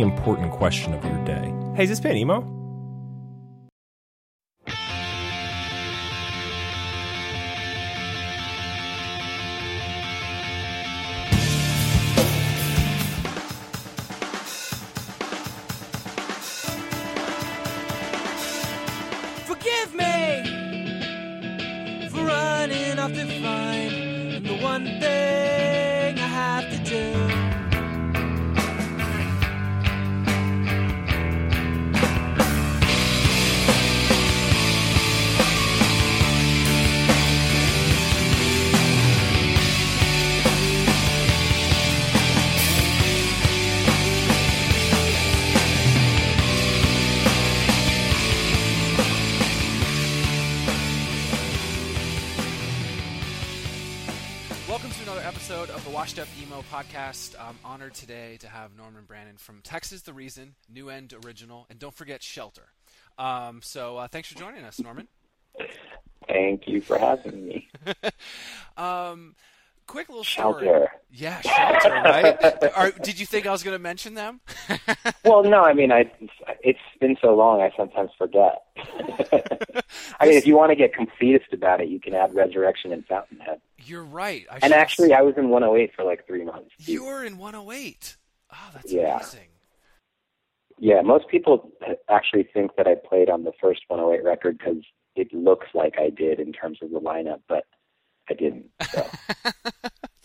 important question of your day. Hey, is this band emo? Honored today to have Norman Brannon from Texas The Reason, New End Original, and don't forget Shelter. Um, so uh, thanks for joining us, Norman. Thank you for having me. Um, quick little story. Shelter. Yeah, Shelter, right? Are, did you think I was going to mention them? Well, no, I mean, I it's been so long, I sometimes forget. I mean, if you want to get completist about it, you can add Resurrection and Fountainhead. You're right. I And actually, I was in 108 for like three months. you were in 108. Oh, that's Yeah. amazing. Yeah, most people actually think that I played on the first 108 record because it looks like I did in terms of the lineup, but I didn't. So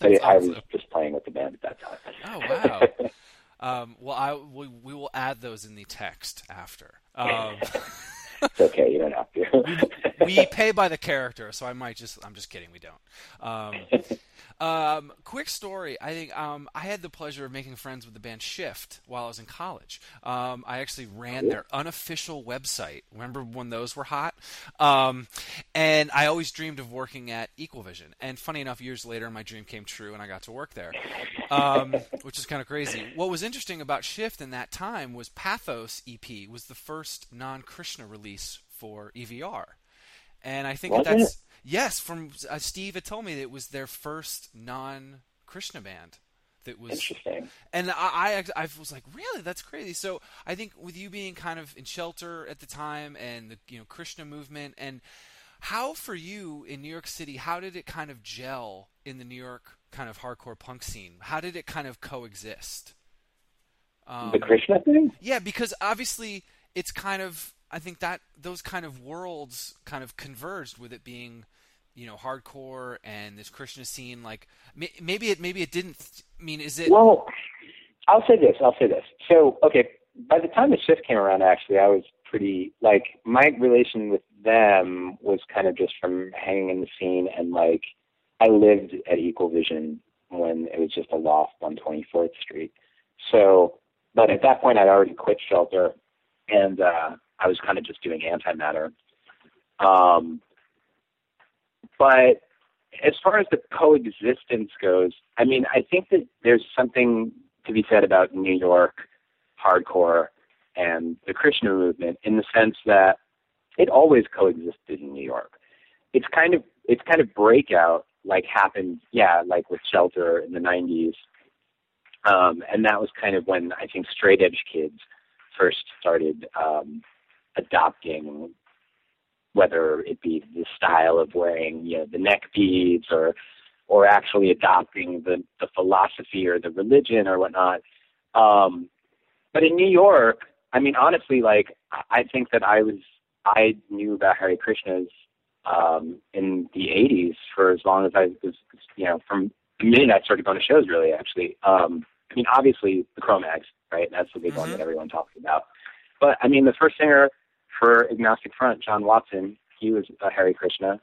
I, I was just playing with the band at that time. Oh wow. um, well, I we, we will add those in the text after. Um, it's okay, you don't have to. we pay by the character, so I might just. I'm just kidding. We don't. Um, um, quick story. I think um, I had the pleasure of making friends with the band Shift while I was in college. Um, I actually ran their unofficial website. Remember when those were hot? Um, and I always dreamed of working at Equalvision. And funny enough, years later, my dream came true, and I got to work there, um, which is kind of crazy. What was interesting about Shift in that time was Pathos EP was the first non-Krishna release for EVR. And I think that that's it? Yes. From uh, Steve had told me that it was their first non-Krishna band that was, Interesting. and I, I I was like, really, that's crazy. So I think with you being kind of in shelter at the time and the you know Krishna movement and how for you in New York City, how did it kind of gel in the New York kind of hardcore punk scene? How did it kind of coexist? Um, the Krishna thing? yeah, because obviously it's kind of I think that those kind of worlds kind of converged with it being you know hardcore and this Krishna scene like maybe it maybe it didn't I mean is it Well, I'll say this. I'll say this. So, okay, by the time the shift came around, actually, I was pretty like my relation with them was kind of just from hanging in the scene, and like I lived at Equal Vision when it was just a loft on 24th Street. So, but at that point, I'd already quit Shelter, and uh, I was kind of just doing antimatter. Um, but as far as the coexistence goes, I mean, I think that there's something to be said about New York hardcore and the Krishna movement in the sense that it always coexisted in New York. It's kind of it's kind of breakout like happened, yeah, like with Shelter in the '90s, um, and that was kind of when I think straight edge kids first started um, adopting whether it be the style of wearing you know the neck beads or or actually adopting the the philosophy or the religion or whatnot um but in new york i mean honestly like I- think that i was I knew about Hare Krishnas um, in the 80s for as long as I was, you know, from the minute I started going to shows, really, actually. Um, I mean, obviously, the Cro-Mags, right? That's the big mm-hmm. one that everyone talks about. But, I mean, the first singer for Agnostic Front, John Watson, he was a Hare Krishna.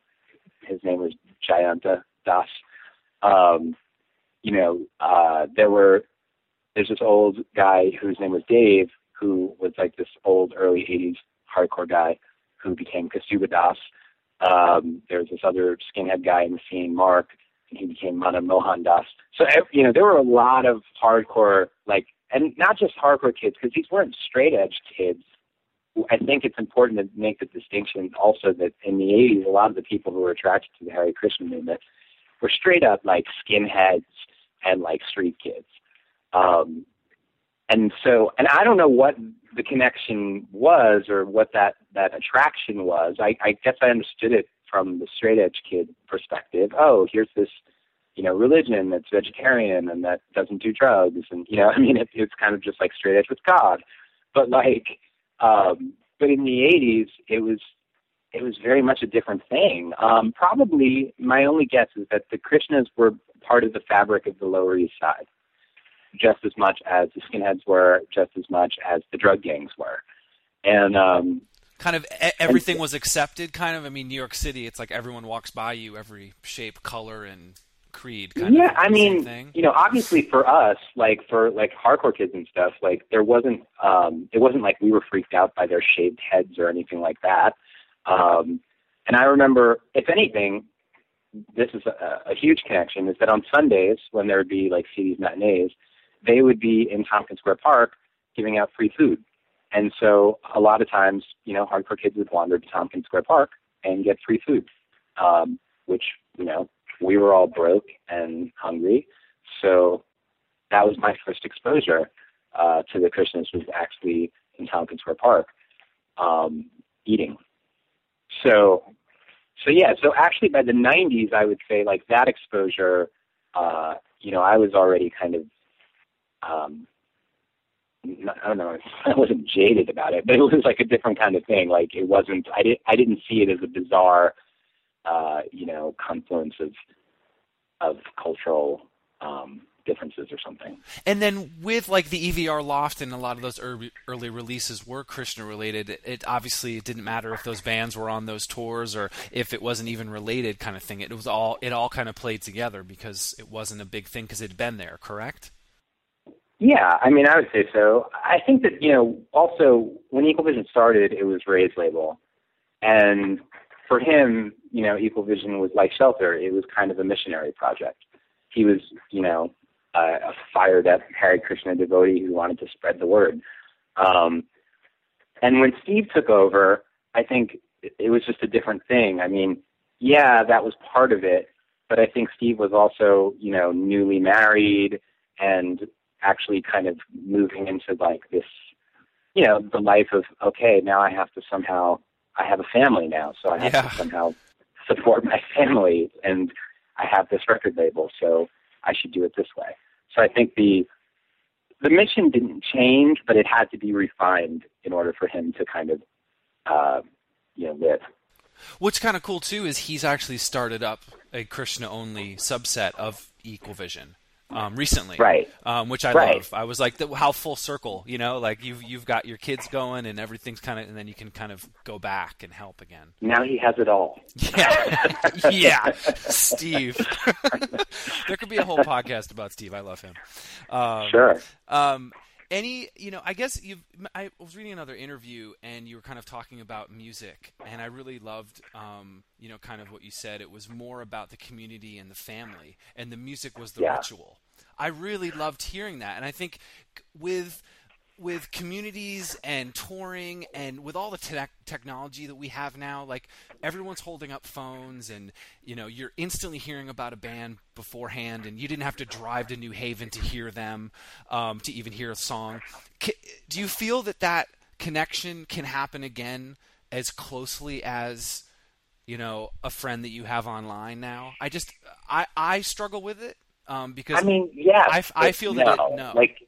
His name was Jayanta Das. Um, you know, uh, there were, there's this old guy whose name was Dave, who was like this old early 80s hardcore guy who became Kastuba Das. Um, there was this other skinhead guy in the scene, Mark, and he became Madan Mohan Das. So, you know, there were a lot of hardcore, like, and not just hardcore kids, because these weren't straight edge kids. I think it's important to make the distinction also that in the 80s, a lot of the people who were attracted to the Hare Krishna movement were straight up like skinheads and like street kids. Um, and so, and I don't know what the connection was or what that that attraction was. I, I guess I understood it from the straight edge kid perspective. Oh, here's this, you know, religion that's vegetarian and that doesn't do drugs, and you know, I mean, it, it's kind of just like straight edge with God. But like, um, but in the '80s, it was it was very much a different thing. Um, probably my only guess is that the Krishnas were part of the fabric of the Lower East Side just as much as the skinheads were, just as much as the drug gangs were. And um, kind of everything and, was accepted. Kind of, I mean, New York City, it's like everyone walks by you, every shape, color, and creed. yeah, I mean, you know, obviously for us, like for like hardcore kids and stuff, like there wasn't, um, it wasn't like we were freaked out by their shaved heads or anything like that. Um, and I remember, if anything, this is a, a huge connection is that on Sundays when there would be like CB's matinees, they would be in Tompkins Square Park giving out free food. And so a lot of times, you know, hardcore kids would wander to Tompkins Square Park and get free food, um, which, you know, we were all broke and hungry. So that was my first exposure uh, to the Krishnas was actually in Tompkins Square Park um, eating. So, so yeah, so actually by the 90s, I would say like that exposure, uh, you know, I was already kind of um, I don't know, I wasn't jaded about it, but it was like a different kind of thing. Like it wasn't, I didn't, I didn't see it as a bizarre, uh, you know, confluence of, of cultural, um, differences or something. And then with like the EVR Loft and a lot of those early, early releases were Krishna related. It, it, obviously it didn't matter if those bands were on those tours or if it wasn't even related kind of thing. It was all it all kind of played together because it wasn't a big thing because it'd been there, correct? Yeah, I mean, I would say so. I think that you know, also when Equal Vision started, it was Ray's label, and for him, you know, Equal Vision was like Shelter. It was kind of a missionary project. He was, you know, a, a fired up Hare Krishna devotee who wanted to spread the word. Um, and when Steve took over, I think it was just a different thing. I mean, yeah, that was part of it, but I think Steve was also, you know, newly married and actually kind of moving into like this, you know, the life of okay, now I have to somehow I have a family now, so I have yeah. to somehow support my family, and I have this record label, so I should do it this way. So I think the the mission didn't change, but it had to be refined in order for him to kind of, uh, you know, live. What's kind of cool too is he's actually started up a Krishna only subset of Equal Vision um, recently, right? Um, which I right. love. I was like, the, how full circle, you know, like you've you've got your kids going and everything's kind of, and then you can kind of go back and help again. Now he has it all. Yeah, yeah, Steve. there could be a whole podcast about Steve. I love him. Um, sure. Um, any you know i guess you i was reading another interview and you were kind of talking about music and i really loved um, you know kind of what you said it was more about the community and the family and the music was the yeah. ritual i really loved hearing that and i think with with communities and touring and with all the te- technology that we have now like everyone's holding up phones and you know you're instantly hearing about a band beforehand and you didn't have to drive to new haven to hear them um, to even hear a song. Do you feel that that connection can happen again as closely as you know a friend that you have online now? I just i i struggle with it um, because i mean yeah i, I feel that it, no. Like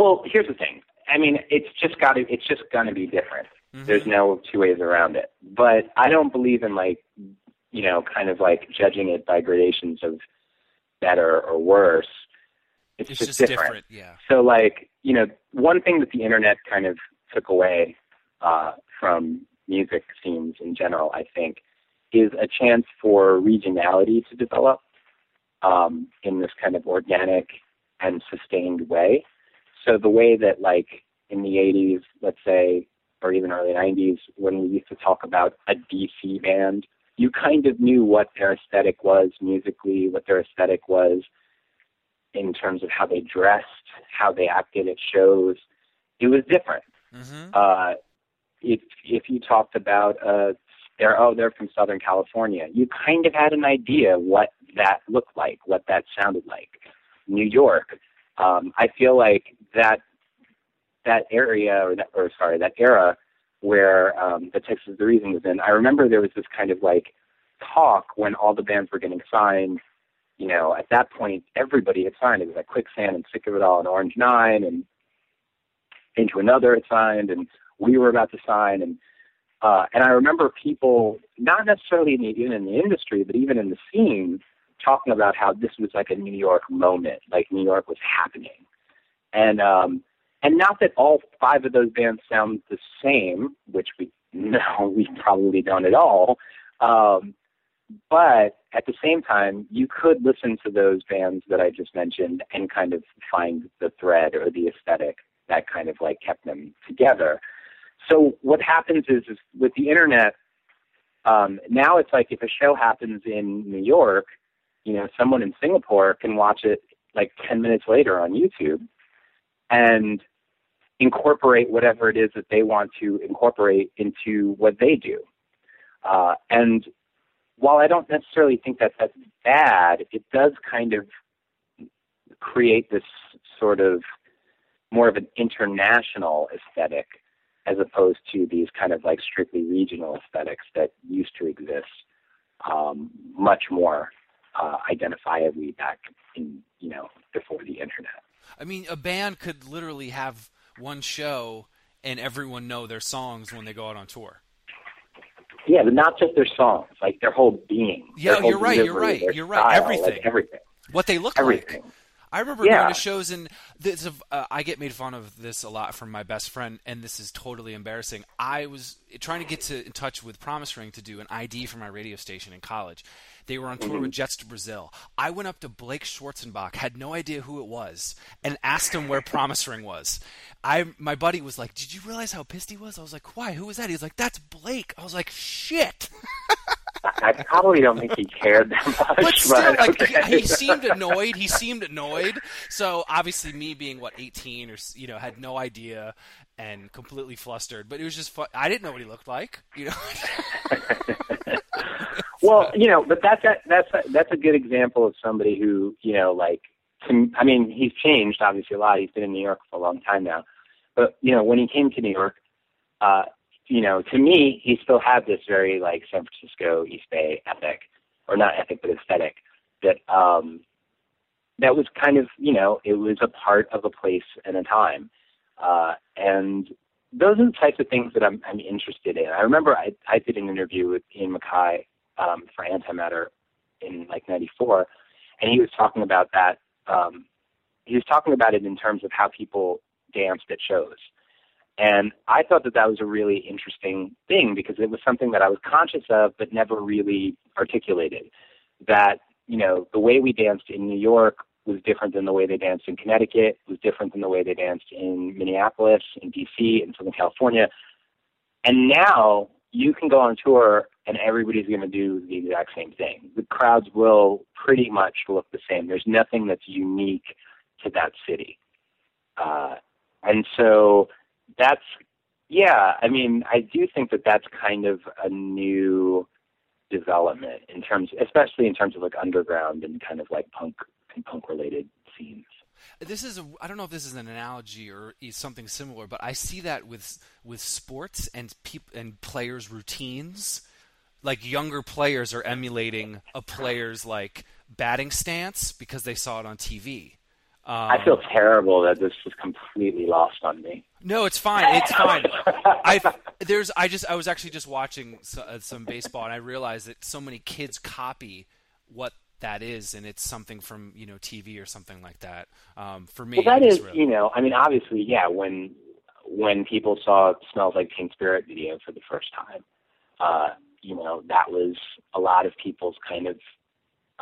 well, here's the thing. I mean, it's just got to. It's just going to be different. Mhm. There's no two ways around it. But I don't believe in like, you know, kind of like judging it by gradations of better or worse. It's, It's just, just different. different. Yeah. So like, you know, one thing that the internet kind of took away uh, from music scenes in general, I think, is a chance for regionality to develop um, in this kind of organic and sustained way. So the way that like in the 80s, let's say, or even early 90s, when we used to talk about a DC band, you kind of knew what their aesthetic was musically, what their aesthetic was in terms of how they dressed, how they acted at shows. It was different. hmm Uh, if if you talked about uh, they're oh they're from Southern California, you kind of had an idea what that looked like, what that sounded like. New York, um, I feel like that that area or that or sorry that era where um, the Texas the Reason was in. I remember there was this kind of like talk when all the bands were getting signed. You know, at that point, everybody had signed. It was like Quicksand and Sick of It All and Orange Nine and Into Another had signed, and we were about to sign. And uh, and I remember people, not necessarily in the, even in the industry, but even in the scene, talking about how this was like a New York moment, like New York was happening. And um, and not that all five of those bands sound the same, which we no, we probably don't at all. Um, but at the same time, you could listen to those bands that I just mentioned and kind of find the thread or the aesthetic that kind of like kept them together. So what happens is, is with the internet, um, now it's like if a show happens in New York, you know, someone in Singapore can watch it like 10 minutes later on YouTube and incorporate whatever it is that they want to incorporate into what they do. Uh, and while I don't necessarily think that that's bad, it does kind of create this sort of more of an international aesthetic as opposed to these kind of like strictly regional aesthetics that used to exist um, much more uh, identifiably back in you know before the internet. I mean, a band could literally have one show and everyone know their songs when they go out on tour. Yeah, but not just their songs, like their whole being. Yeah, whole you're right, you're right, you're right. style, Everything. like everything, What they look everything. like. I remember Yeah. going to shows and this, uh, I get made fun of this a lot from my best friend, and this is totally embarrassing. I was trying to get to, in touch with Promise Ring to do an ID for my radio station in college. They were on tour Mm-hmm. with Jets to Brazil. I went up to Blake Schwarzenbach, had no idea who it was, and asked him where Promise Ring was. I, my buddy was like, "Did you realize how pissed he was?" I was like, "Why? Who was that?" He was like, "That's Blake." I was like, "Shit." I probably don't think he cared that much, but still, like okay. he, he seemed annoyed. He seemed annoyed. So obviously, me being what eighteen or s- you know had no idea and completely flustered. But it was just fun. I didn't know what he looked like. You know. well, you know, but that's a, that's a, that's a good example of somebody who you know, like, to, I mean, he's changed obviously a lot. He's been in New York for a long time now, but you know, when he came to New York, uh, you know, to me, he still had this very like San Francisco East Bay ethic, or not ethic, but aesthetic that um, that was kind of you know, it was a part of a place and a time, uh, and those are the types of things that I'm, I'm interested in. I remember I, I did an interview with Ian MacKaye um, for Antimatter in like '94, and he was talking about that. Um, he was talking about it in terms of how people danced at shows. And I thought that that was a really interesting thing because it was something that I was conscious of but never really articulated. That, you know, the way we danced in New York was different than the way they danced in Connecticut, was different than the way they danced in Minneapolis, in DC, in Southern California. And now you can go on tour and everybody's going to do the exact same thing. The crowds will pretty much look the same. There's nothing that's unique to that city. Uh, and so that's, yeah, I mean, I do think that that's kind of a new development in terms, especially in terms of like underground and kind of like punk and punk related scenes. This is a, I don't know if this is an analogy or is something similar, but I see that with with sports and peop, and players' routines. Like younger players are emulating a player's like batting stance because they saw it on TV. Um, I feel terrible that this is completely lost on me. No, it's fine. It's fine. I there's I just I was actually just watching uh, some baseball and I realized that so many kids copy what that is, and it's something from you know TV or something like that. Um, for me, Well, that is, really- you know, I mean, obviously, yeah. When when people saw "Smells Like Teen Spirit" video for the first time, uh, you know, that was a lot of people's kind of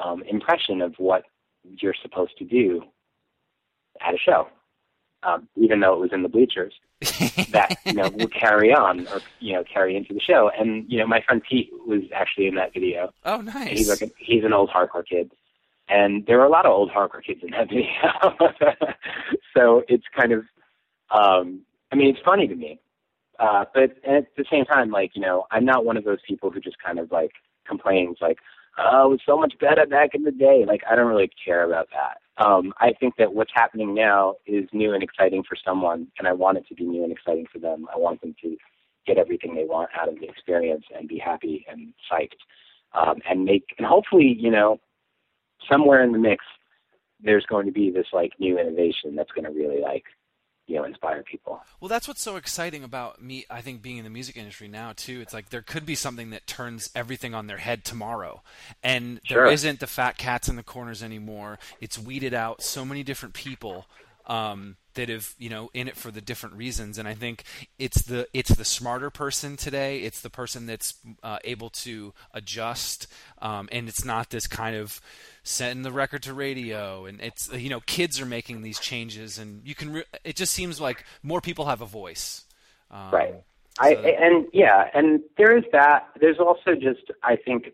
um, impression of what you're supposed to do at a show, um, even though it was in the bleachers. that you know would carry on or you know carry into the show. And you know, my friend Pete was actually in that video. oh, And nice. He's like a, he's an old hardcore kid, and there were a lot of old hardcore kids in that video. so it's kind of, um, I mean, it's funny to me, uh, but at the same time, like you know, I'm not one of those people who just kind of like complains, like, "Oh, it was so much better back in the day." Like, I don't really care about that. Um, I think that what's happening now is new and exciting for someone, and I want it to be new and exciting for them. I want them to get everything they want out of the experience and be happy and psyched um, and make and hopefully you know somewhere in the mix there's going to be this like new innovation that's going to really like you know inspire people Well, that's what's so exciting about me. I think being in the music industry now too. It's like there could be something that turns everything on their head tomorrow, and there Sure. isn't the fat cats in the corners anymore. It's weeded out so many different people um, that have you know in it for the different reasons. And I think it's the it's the smarter person today. It's the person that's uh, able to adjust, um, and it's not this kind of send the record to radio. And it's you know kids are making these changes and you can re- it just seems like more people have a voice. Um, right. I and yeah and there is that. There's also just I think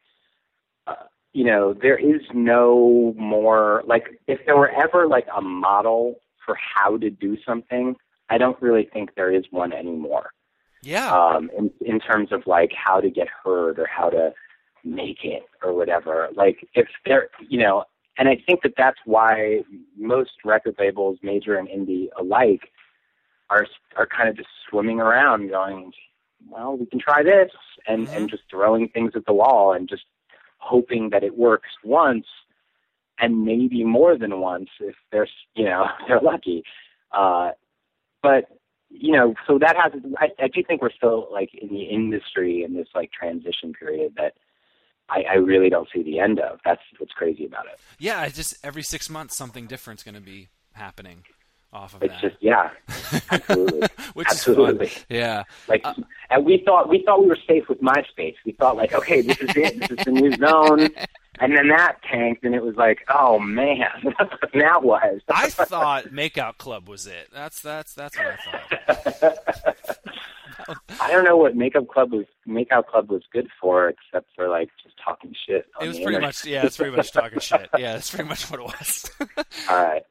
uh, you know there is no more like if there were ever like a model for how to do something I don't really think there is one anymore. Yeah. Um, in, in terms of like how to get heard or how to make it or whatever. Like if there, you know, and I think that that's why most record labels, major and indie alike, are are kind of just swimming around, going, well, we can try this, and and just throwing things at the wall and just hoping that it works once, and maybe more than once if they're you know they're lucky. Uh, but you know, so that has. I, I do think we're still like in the industry in this like transition period that I, I really don't see the end of. That's what's crazy about it. yeah it's just every six months something different's going to be happening off of It's that just yeah, absolutely, which absolutely. yeah Like, and we thought we thought we were safe with MySpace. We thought like, okay, this is it. This is the new zone. And then that tanked, and it was like, oh man, now what? That was. I thought makeout club was it that's that's that's what i thought I don't know what Makeout Club was. Makeout Club was good for, except for like just talking shit. on it was pretty internet. much yeah it's pretty much talking shit yeah that's pretty much what it was All right.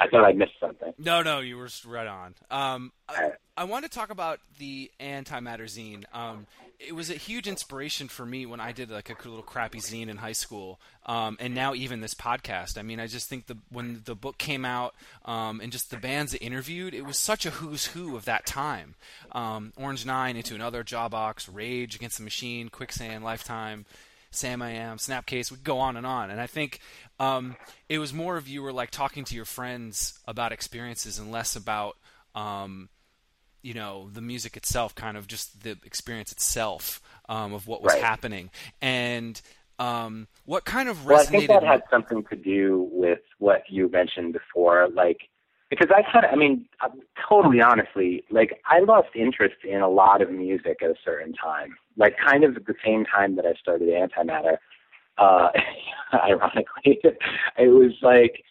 I thought I missed something. No, no, you were right on. Um, I, I want to talk about the antimatter zine. Um, it was a huge inspiration for me when I did like a little crappy zine in high school, um, and now even this podcast. I mean, I just think the when the book came out um, and just the bands that interviewed, it was such a who's who of that time. Um, Orange Nine, Into Another, Jawbox, Rage Against the Machine, Quicksand, Lifetime. Sam I Am, Snapcase, we go on and on. And I think um, it was more of you were like talking to your friends about experiences and less about, um, you know, the music itself, kind of just the experience itself um, of what was Right. happening. And um, what kind of Well, I resonated? think that had something to do with what you mentioned before, like because I kind of, I mean, totally honestly, like I lost interest in a lot of music at a certain time, like kind of at the same time that I started Antimatter. Uh, ironically, it was like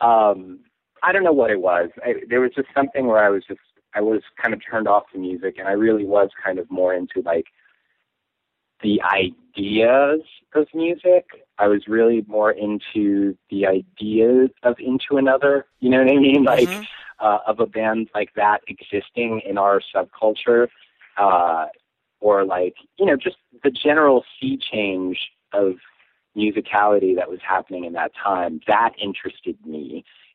um, I don't know what it was. I, there was just something where I was just I was kind of turned off to music, and I really was kind of more into like the ideas of music. I was really more into the ideas of Into Another. You know what I mean? Like Mhm. uh, of a band like that existing in our subculture, uh, or like you know just the general sea change of musicality that was happening in that time. That interested me.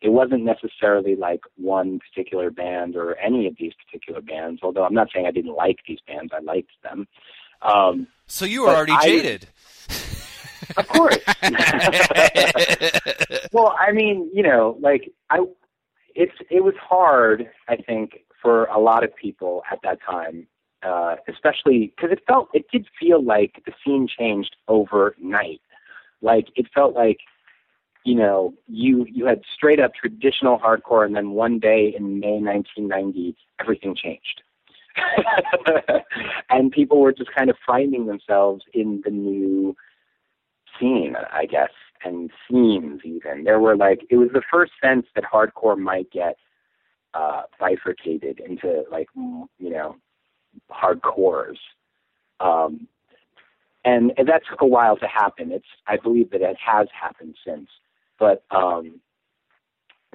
It wasn't necessarily like one particular band or any of these particular bands. Although I'm not saying I didn't like these bands, I liked them. Um, so you were already I- jaded. Of course. well, I mean, you know, like I, it's it was hard. I think for a lot of people at that time, uh, especially because it felt it did feel like the scene changed overnight. Like it felt like you know you you had straight up traditional hardcore, and then one day in May 1990, everything changed. and people were just kind of finding themselves in the new scene, I guess, and scenes even. There were like it was the first sense that hardcore might get uh bifurcated into like you know hardcores. Um and, and that took a while to happen. It's I believe that it has happened since. But um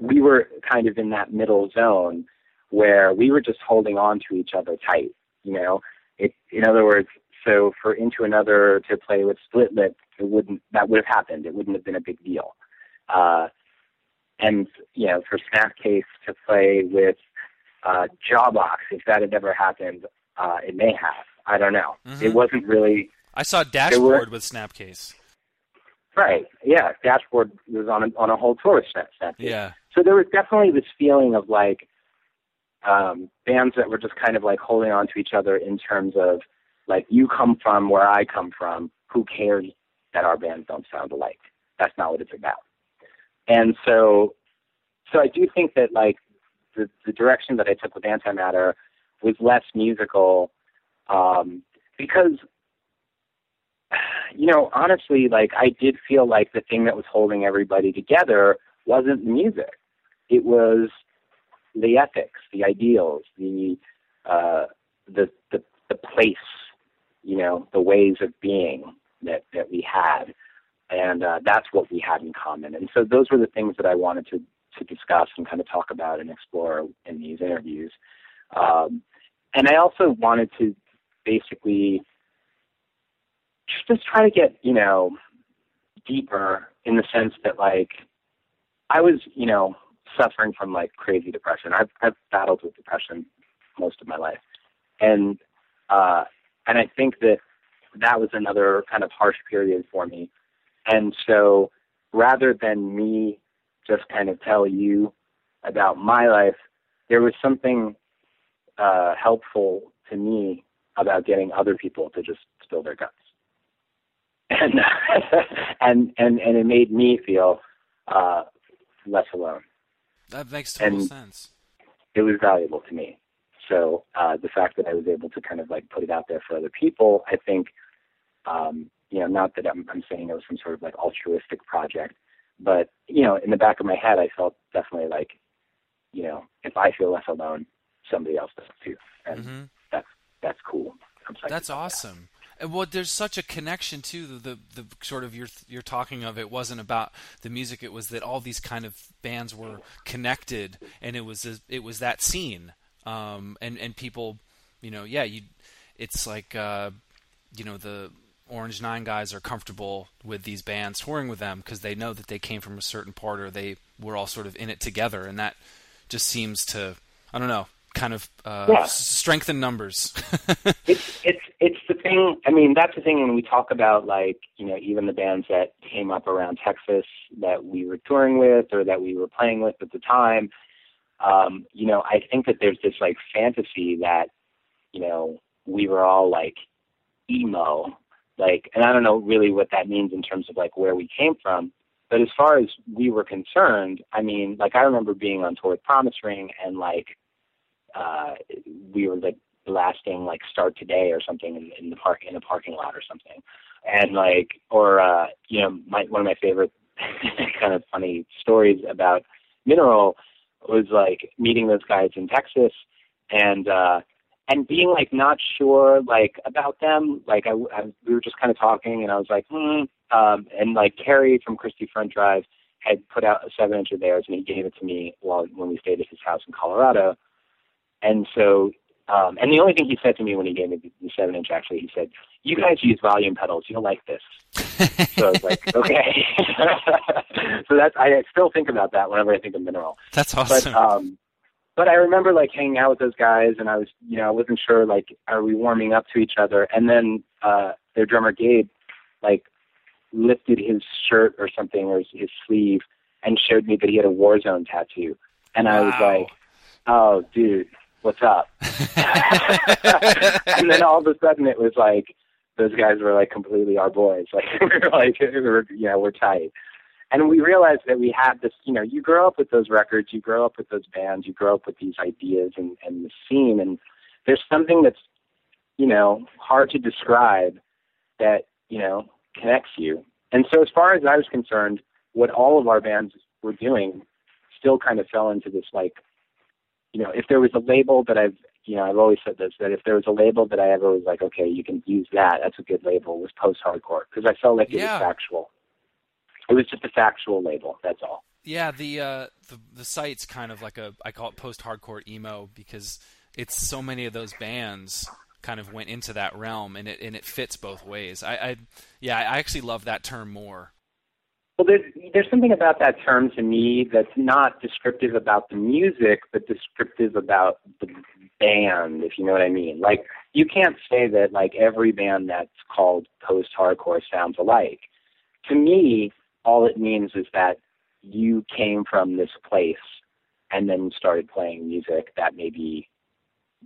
we were kind of in that middle zone where we were just holding on to each other tight, you know. It in other words, so for Into Another to play with Split Lip, it wouldn't that would have happened. It wouldn't have been a big deal. Uh, and you know, for Snapcase to play with uh, Jawbox, if that had ever happened, uh, it may have. I don't know. Mhm. It wasn't really I saw Dashboard were- with Snapcase. Right. Yeah, Dashboard was on a, on a whole tour with Snap. Yeah. So there was definitely this feeling of like um, bands that were just kind of like holding on to each other in terms of like you come from where I come from. Who cares that our bands don't sound alike? That's not what it's about. And so, so I do think that like the the direction that I took with Antimatter was less musical um, because you know honestly like I did feel like the thing that was holding everybody together wasn't the music it was the ethics, the ideals, the uh, the the the place, you know, the ways of being that that we had, and uh, that's what we had in common. And so those were the things that I wanted to to discuss and kind of talk about and explore in these interviews. Um, and I also wanted to basically just try to get you know deeper in the sense that like I was you know suffering from like crazy depression. I've I've battled with depression most of my life, and uh, and I think that that was another kind of harsh period for me. And so, rather than me just kind of tell you about my life, there was something uh, helpful to me about getting other people to just spill their guts, and and and and it made me feel uh, less alone That makes total And- sense. it was valuable to me. So uh, the fact that I was able to kind of like put it out there for other people, I think, um, you know, not that I'm, I'm saying it was some sort of like altruistic project, but you know, in the back of my head, I felt definitely like, you know, if I feel less alone, somebody else does too, and hmm that's that's cool. That's awesome. that. Well, there's such a connection to the, the the sort of you're you're talking of. It wasn't about the music. It was that all these kind of bands were connected, and it was a, it was that scene. Um, and and people, you know, yeah, you. It's like uh, you know the Orange Nine guys are comfortable with these bands touring with them because they know that they came from a certain part or they were all sort of in it together, and that just seems to I don't know, kind of uh, Yeah. strengthen numbers. it's the thing. I mean, that's the thing when we talk about like you know even the bands that came up around Texas that we were touring with or that we were playing with at the time. Um, you know, I think that there's this like fantasy that you know we were all like emo, like, and I don't know really what that means in terms of like where we came from. But as far as we were concerned, I mean, like I remember being on tour with Promise Ring and like uh we were like blasting like start today or something in, in the park in a parking lot or something. And like or uh you know my one of my favorite kind of funny stories about mineral was like meeting those guys in texas and uh and being like not sure like about them. Like i, I we were just kind of talking and i was like hmm um and like Kerry from christie front drive had put out a seven inch of theirs and he gave it to me while when we stayed at his house in colorado. And so, um, and the only thing he said to me when he gave me the, the seven inch, actually, he said, "You guys use volume pedals. You'll like this." so I was like, "Okay." so that's I still think about that whenever I think of Mineral. That's But awesome. um, but I remember like hanging out with those guys, and I was, you know, I wasn't sure like, are we warming up to each other? And then uh, their drummer Gabe, like, lifted his shirt or something or his, his sleeve and showed me that he had a Warzone tattoo, and I was like, "Oh, dude, what's up?" and then all of a sudden it was like those guys were like completely our boys. Like we were like we were, you know we're tight. And we realized that we had this, you know, you grow up with those records, you grow up with those bands, you grow up with these ideas and, and the scene, and there's something that's, you know, hard to describe that, you know, connects you. And so as far as I was concerned, what all of our bands were doing still kind of fell into this like, you know, if there was a label that I've, you know, I've always said this, that if there was a label that I ever was like, okay, you can use that, that's a good label, was post-hardcore, because I felt like it Yeah. was factual. It was just a factual label, that's all. Yeah, the uh, the the site's kind of like a I call it post-hardcore emo because it's so many of those bands kind of went into that realm and it and it fits both ways. I, I yeah, I actually love that term more. Well, there's, there's something about that term to me that's not descriptive about the music, but descriptive about the band, if you know what I mean. Like, you can't say that, like, every band that's called post-hardcore sounds alike. To me, all it means is that you came from this place and then started playing music that maybe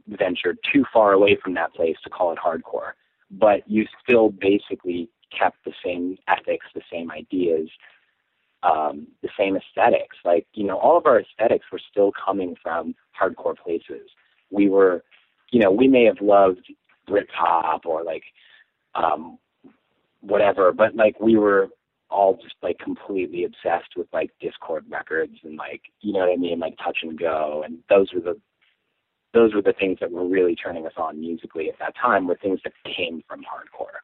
ventured too far away from that place to call it hardcore. But you still basically kept the same ethics, the same ideas, um, the same aesthetics. Like, you know, all of our aesthetics were still coming from hardcore places. We were, you know, we may have loved Britpop or like um, whatever, but like we were all just like completely obsessed with like Dischord records and like, you know what I mean, like Touch and Go, and those were the those were the things that were really turning us on musically at that time. Were things that came from hardcore.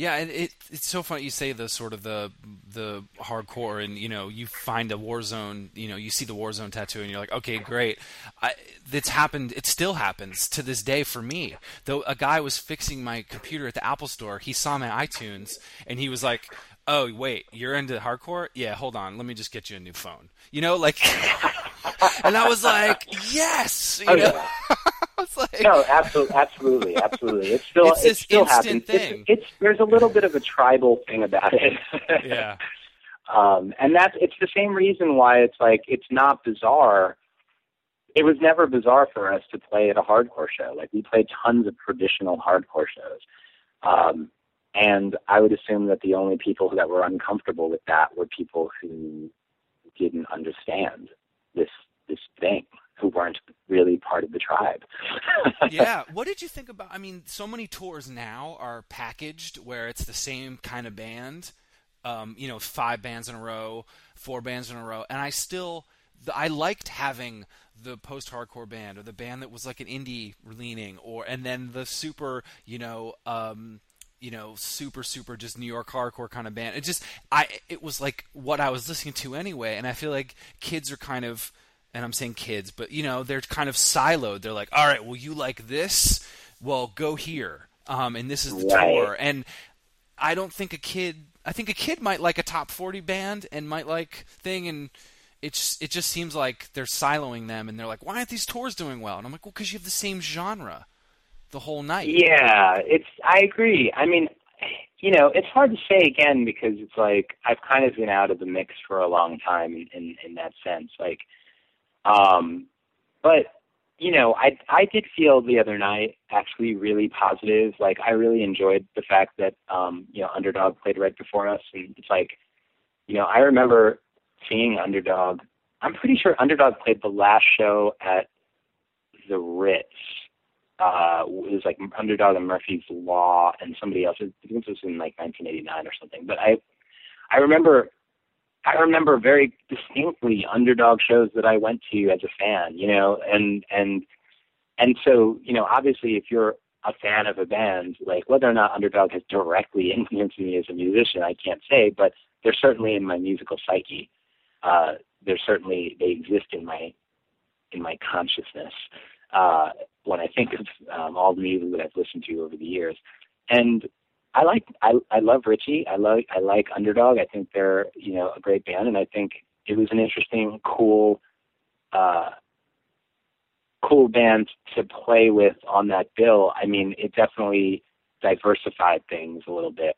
Yeah, and it it's so funny you say the sort of the the hardcore and you know you find a Warzone, you know you see the Warzone tattoo and you're like, okay, great. I, it's happened. It still happens to this day for me. Though a guy was fixing my computer at the Apple Store, he saw my iTunes and he was like, oh wait, you're into hardcore? Yeah, hold on, let me just get you a new phone. You know, like, and I was like, yes. You Oh, know? yeah. I was like, No, absolutely, absolutely, absolutely. It's still It's it still thing. It's, it's there's a little bit of a tribal thing about it. yeah. um, and that's it's the same reason why it's like it's not bizarre. It was never bizarre for us to play at a hardcore show. Like we played tons of traditional hardcore shows, um, and I would assume that the only people that were uncomfortable with that were people who didn't understand this this thing, who weren't really part of the tribe. yeah. What did you think about? I mean, so many tours now are packaged where it's the same kind of band. Um, you know, five bands in a row, four bands in a row, and I still, I liked having the post-hardcore band or the band that was like an indie leaning, or and then the super, you know, um, you know, super super just New York hardcore kind of band. It just, I, it was like what I was listening to anyway, and I feel like kids are kind of and I'm saying kids, but you know, they're kind of siloed. They're like, all right, well, you like this? Well, go here. Um, and this is the Right. tour. And I don't think a kid, I think a kid might like a top 40 band and might like thing. And it's, it just seems like they're siloing them and they're like, why aren't these tours doing well? And I'm like, well, because you have the same genre the whole night. Yeah, it's. I agree. I mean, you know, it's hard to say again because it's like I've kind of been out of the mix for a long time in in, in that sense. Like, um, but you know, I I did feel the other night actually really positive. Like, I really enjoyed the fact that um, you know, Underdog played right before us, and it's like, you know, I remember seeing Underdog. I'm pretty sure Underdog played the last show at the Ritz uh, it was like Underdog and Murphy's Law and somebody else. I think this was in like 1989 or something. But I, I remember, I remember very distinctly Underdog shows that I went to as a fan. You know, and and and so you know, obviously, if you're a fan of a band, like whether or not Underdog has directly influenced me as a musician, I can't say, but they're certainly in my musical psyche. Uh, they're certainly they exist in my in my consciousness uh, when I think of um, all the music that I've listened to over the years. And I like I I love Richie. I like I like Underdog. I think they're you know a great band, and I think it was an interesting, cool, uh, cool band to play with on that bill. I mean, it definitely diversified things a little bit.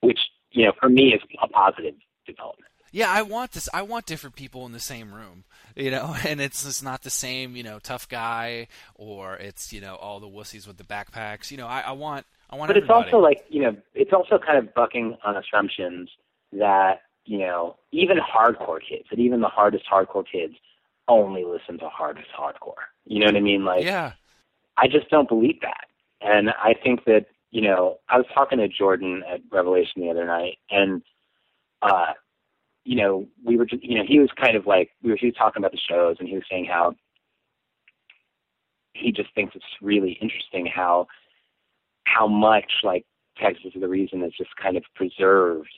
which you know for me is a positive development. Yeah, I want this. I want different people in the same room, you know, and it's just not the same, you know, tough guy or it's you know all the wussies with the backpacks. You know, I, I want I want. But everybody. it's also like you know, it's also kind of bucking on assumptions that you know even hardcore kids, that even the hardest hardcore kids only listen to hardest hardcore. You know what I mean? Like, yeah, I just don't believe that, and I think that you know, I was talking to Jordan at Revelation the other night, and uh, you know, we were just, you know, he was kind of like we were he was talking about the shows, and he was saying how he just thinks it's really interesting how how much like Texas is the reason is just kind of preserved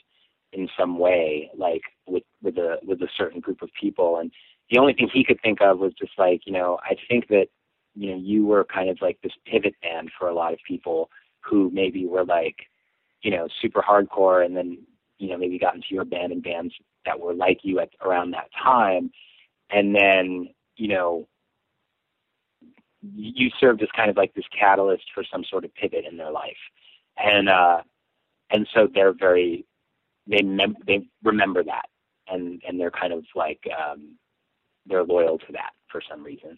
in some way, like with with a with a certain group of people. And the only thing he could think of was just like, you know, I think that you know you were kind of like this pivot band for a lot of people who maybe were like, you know, super hardcore, and then you know maybe got into your band and bands that were like you at around that time, and then you know you served as kind of like this catalyst for some sort of pivot in their life, and uh, and so they're very they mem- they remember that, and and they're kind of like um, they're loyal to that for some reason.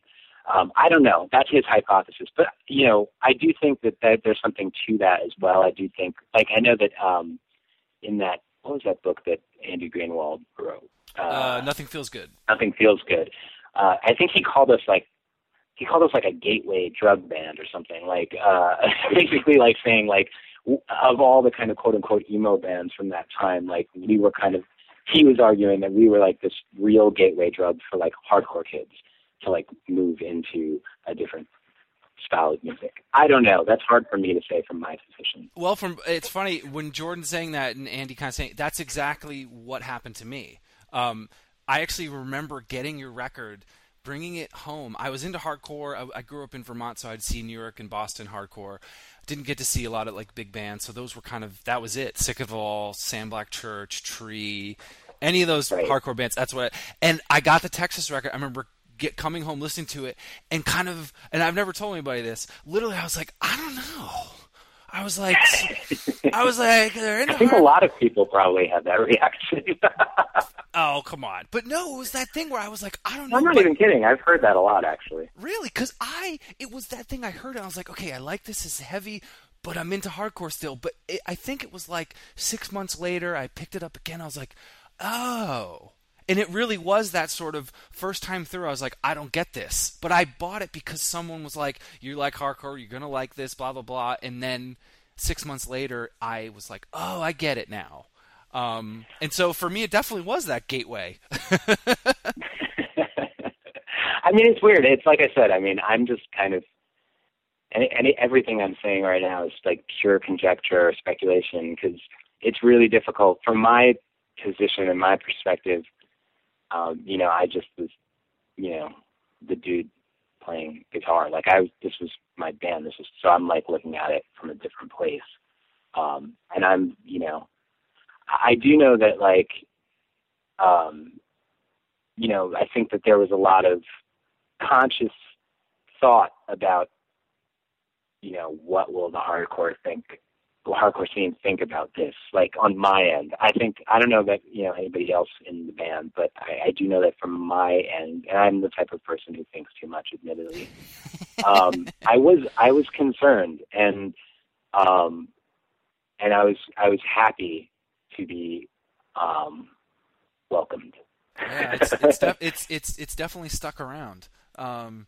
Um, I don't know. That's his hypothesis, but you know, I do think that, that there's something to that as well. I do think, like, I know that um, in that what was that book that Andy Greenwald wrote? uh, uh, nothing feels good. Nothing feels good. Uh, I think he called us like he called us like a gateway drug band or something. Like uh, basically like saying like of all the kind of quote unquote emo bands from that time, like we were kind of he was arguing that we were like this real gateway drug for like hardcore kids to like move into a different style of music. I don't know. That's hard for me to say from my position. Well, from it's funny when Jordan's saying that and Andy kind of saying that's exactly what happened to me. Um, I actually remember getting your record, bringing it home. I was into hardcore. I, I grew up in Vermont, so I'd see New York and Boston hardcore. Didn't get to see a lot of like big bands, so those were kind of that was it. Sick of all, Sam Black Church, Tree, any of those Right. hardcore bands. That's what. and I got the Texas record. I remember get coming home listening to it and kind of and I've never told anybody this. Literally, I was like, I don't know. I was like, I was like, they're in I think a lot of people probably have that reaction. Oh, come on. But no, it was that thing where I was like, I don't know. I'm not but- even kidding. I've heard that a lot actually. Really? Because I, it was that thing I heard, and I was like, okay, I like this. It's heavy, but I'm into hardcore still. But it, I think it was like six months later, I picked it up again. I was like, oh. And it really was that sort of first time through. I was like, I don't get this. But I bought it because someone was like, you like hardcore, you're going to like this, blah, blah, blah. And then six months later, I was like, oh, I get it now. Um, and so for me, it definitely was that gateway. I mean, it's weird. It's like I said. I mean, I'm just kind of any, any everything I'm saying right now is like pure conjecture or speculation because it's really difficult from my position and my perspective. Um, you know, I just was, you know, the dude playing guitar. Like I, this was my band. This was so I'm like looking at it from a different place. Um, and I'm, you know, I do know that like, um, you know, I think that there was a lot of conscious thought about, you know, what will the hardcore think, hardcore scene think about this? Like on my end, I think I don't know that you know anybody else in the band, but I, I do know that from my end, and I'm the type of person who thinks too much, admittedly. um, I was I was concerned, and um, and I was I was happy to be um, welcomed. Yeah, it's it's, def- it's it's it's definitely stuck around. Um,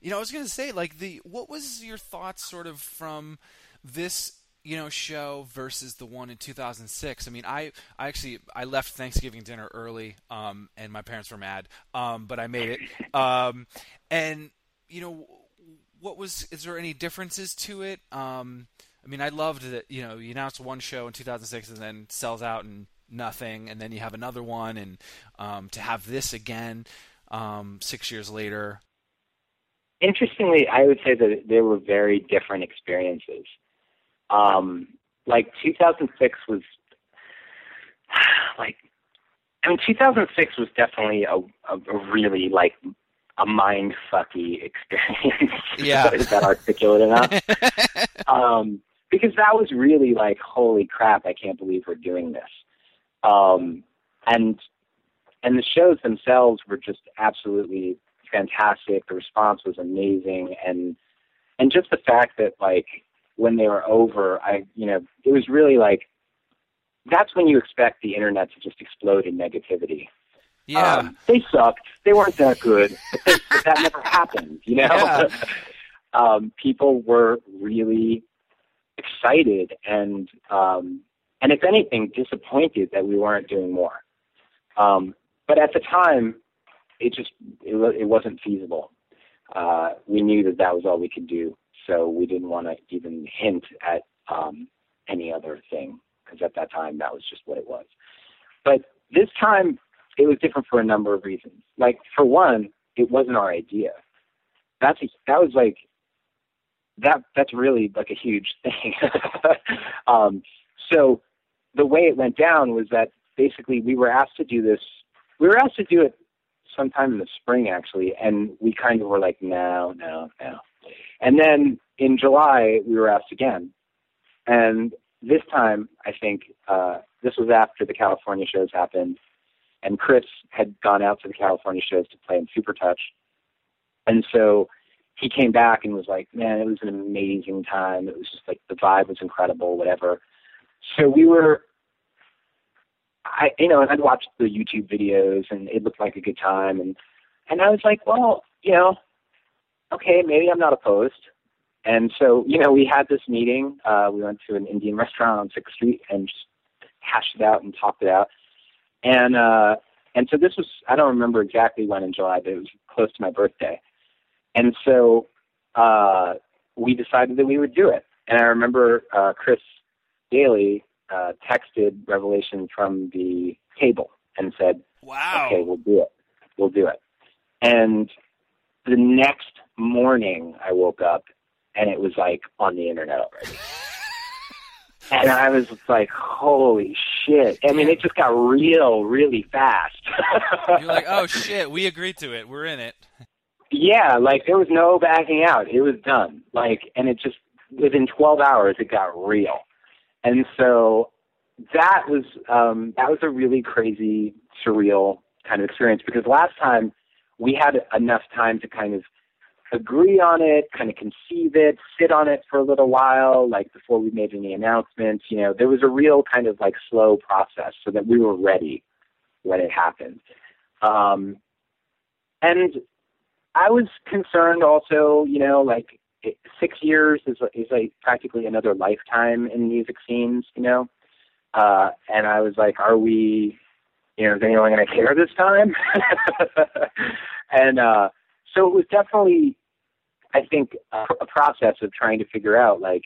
you know, I was going to say, like the what was your thoughts, sort of, from this you know show versus the one in 2006? I mean, I I actually I left Thanksgiving dinner early, um, and my parents were mad, um, but I made it. Um, and you know, what was is there any differences to it? Um, I mean, I loved that you know you announced one show in 2006 and then sells out and nothing, and then you have another one, and um, to have this again um, six years later. Interestingly, I would say that they were very different experiences. Um, like 2006 was like, I mean, 2006 was definitely a, a, a really like a mind fucky experience. Yeah. is that articulate enough? um, because that was really like, holy crap, I can't believe we're doing this. Um, and and the shows themselves were just absolutely fantastic. The response was amazing, and and just the fact that like when they were over, I you know it was really like that's when you expect the internet to just explode in negativity. Yeah. Um, they sucked. They weren't that good. But, but that never happened, you know? Yeah. um, people were really excited and, um, and if anything, disappointed that we weren't doing more. Um, but at the time, it just, it, it wasn't feasible. Uh, we knew that that was all we could do. So we didn't want to even hint at, um, any other thing because at that time that was just what it was. But this time it was different for a number of reasons. Like for one, it wasn't our idea. That's a, that was like that that's really like a huge thing. um, so the way it went down was that basically we were asked to do this. We were asked to do it sometime in the spring actually, and we kind of were like, no, no, no. And then in July we were asked again, and this time I think uh, this was after the California shows happened and Chris had gone out to the California shows to play in Supertouch. And so he came back and was like, man, it was an amazing time. It was just like the vibe was incredible, whatever. So we were, I, you know, and I'd watched the YouTube videos and it looked like a good time. And, and I was like, well, you know, okay, maybe I'm not opposed. And so, you know, we had this meeting. Uh, we went to an Indian restaurant on Sixth Street and just hashed it out and talked it out and uh and so this was I don't remember exactly when in July, but it was close to my birthday. And so uh we decided that we would do it. And I remember uh Chris Daly uh texted Revelation from the table and said, Wow. Okay, we'll do it. We'll do it. And the next morning I woke up and it was like on the internet already. And I was like, holy shit. I mean, it just got real, really fast. You're like, oh shit, we agreed to it. We're in it. yeah, like there was no backing out. It was done. Like, and it just, within 12 hours, it got real. And so that was, um, that was a really crazy, surreal kind of experience because last time we had enough time to kind of agree on it, kind of conceive it, sit on it for a little while, like before we made any announcements. You know, there was a real kind of like slow process so that we were ready when it happened. Um, and I was concerned also, you know, like it, six years is is like practically another lifetime in music scenes, you know. Uh, and I was like, are we, you know, is anyone going to care this time? and uh, so it was definitely, I think, uh, a process of trying to figure out like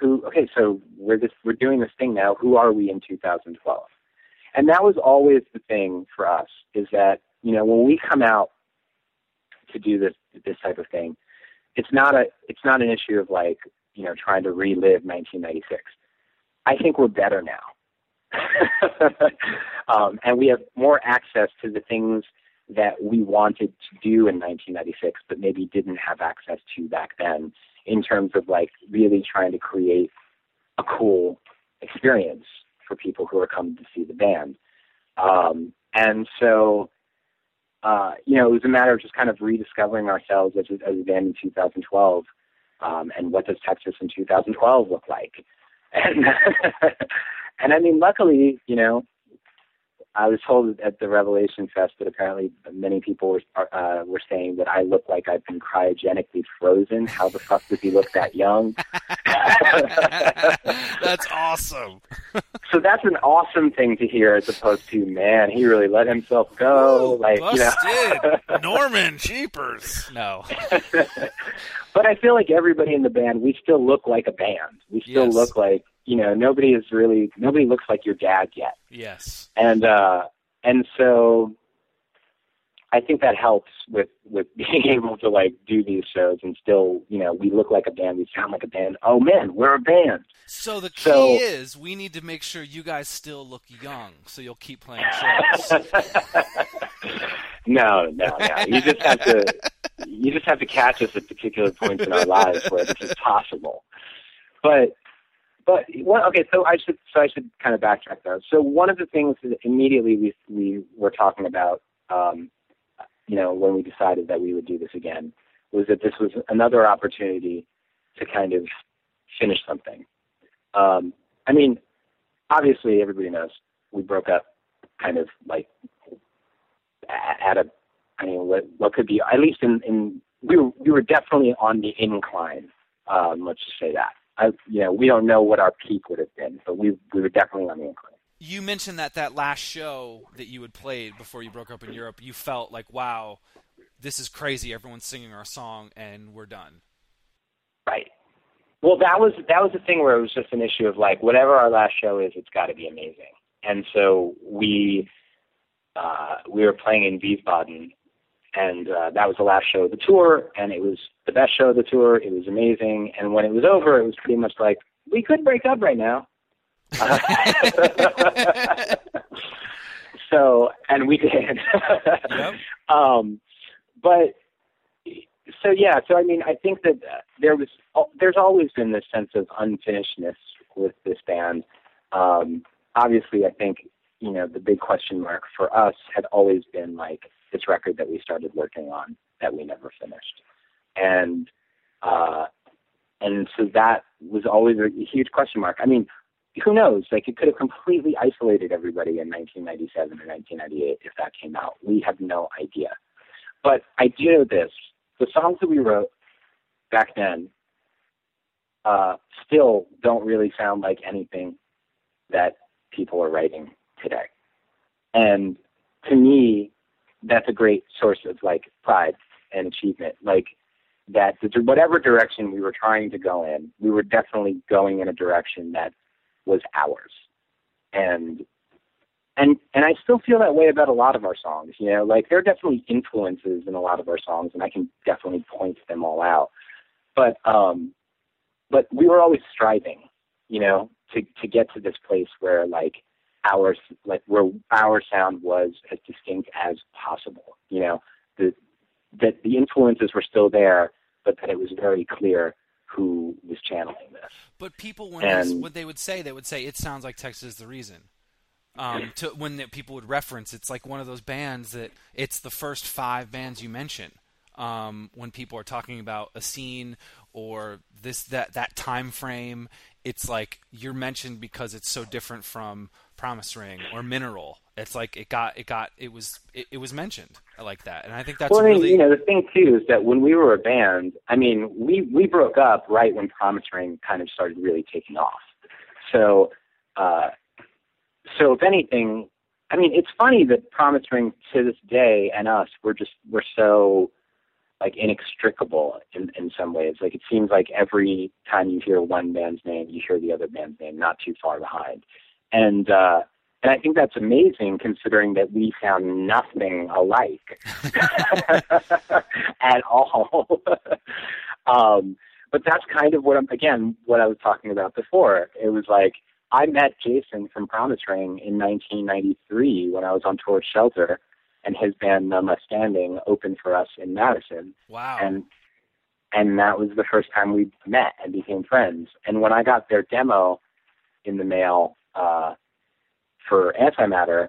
who. Okay, so we're this we're doing this thing now. Who are we in 2012? And that was always the thing for us is that you know when we come out to do this this type of thing, it's not a it's not an issue of like you know trying to relive 1996. I think we're better now, um, and we have more access to the things that we wanted to do in 1996, but maybe didn't have access to back then, in terms of like really trying to create a cool experience for people who are coming to see the band. Um, and so, uh, you know, it was a matter of just kind of rediscovering ourselves as a, as a band in 2012. Um, and what does Texas in 2012 look like? And, and I mean, luckily, you know, I was told at the Revelation Fest that apparently many people were uh, were saying that I look like I've been cryogenically frozen. How the fuck does he look that young? That's awesome. so that's an awesome thing to hear, as opposed to man, he really let himself go. like you know. Norman Cheapers. No. but I feel like everybody in the band, we still look like a band. We still Yes. look like you know nobody is really nobody looks like your dad yet. Yes. and uh and so I think that helps with with being able to like do these shows and still you know we look like a band we sound like a band oh man we're a band So the key So- is we need to make sure you guys still look young, so you'll keep playing shows. no no no you just have to you just have to catch us at particular points in our lives where this is possible but but what, okay, so I should so I should kind of backtrack though. So one of the things that immediately we we were talking about, um, you know, when we decided that we would do this again, was that this was another opportunity to kind of finish something. Um, I mean, obviously everybody knows we broke up kind of like at a I mean what what could be at least in, in we were we were definitely on the incline. Um, let's just say that. I, you know, we don't know what our peak would have been, but we we were definitely on the incline. You mentioned that that last show that you had played before you broke up in Europe, you felt like, wow, this is crazy. Everyone's singing our song, and we're done. Right. Well, that was that was the thing where it was just an issue of like, whatever our last show is, it's got to be amazing. And so we uh, we were playing in Wiesbaden, and uh, that was the last show of the tour, and it was the best show of the tour. It was amazing, and when it was over, it was pretty much like we could break up right now. so, and we did. Yep. um, but so yeah, so I mean, I think that uh, there was there's always been this sense of unfinishedness with this band. Um, obviously, I think you know the big question mark for us had always been like this record that we started working on that we never finished, and uh, and so that was always a huge question mark. I mean, who knows? Like it could have completely isolated everybody in 1997 or 1998 if that came out. We have no idea. But I do know this: the songs that we wrote back then uh, still don't really sound like anything that people are writing today. And to me, that's a great source of like pride and achievement. Like that, whatever direction we were trying to go in, we were definitely going in a direction that was ours. And and and I still feel that way about a lot of our songs. You know, like there are definitely influences in a lot of our songs, and I can definitely point them all out. But um, but we were always striving, you know, to to get to this place where like our like where our sound was as distinct as possible. You know, the that the influences were still there, but that it was very clear who was channeling this. But people, when And- they, what they would say, they would say it sounds like Texas is the reason. Um, to when the, people would reference, it's like one of those bands that it's the first five bands you mention um, when people are talking about a scene or this that that time frame. It's like you're mentioned because it's so different from Promise Ring or Mineral. It's like it got it got it was it, it was mentioned like that, and I think that's well, I mean, really you know, the thing too is that when we were a band, I mean, we we broke up right when Promise Ring kind of started really taking off. So, uh, so if anything, I mean, it's funny that Promise Ring to this day and us, we're just we're so like inextricable in in some ways. Like it seems like every time you hear one band's name, you hear the other band's name, not too far behind. And uh, and I think that's amazing considering that we sound nothing alike at all. um, but that's kind of what I'm again what I was talking about before. It was like I met Jason from Promise Ring in 1993 when I was on tour with Shelter, and his band None Standing opened for us in Madison wow. and and that was the first time we met and became friends. And when I got their demo in the mail uh, for Antimatter,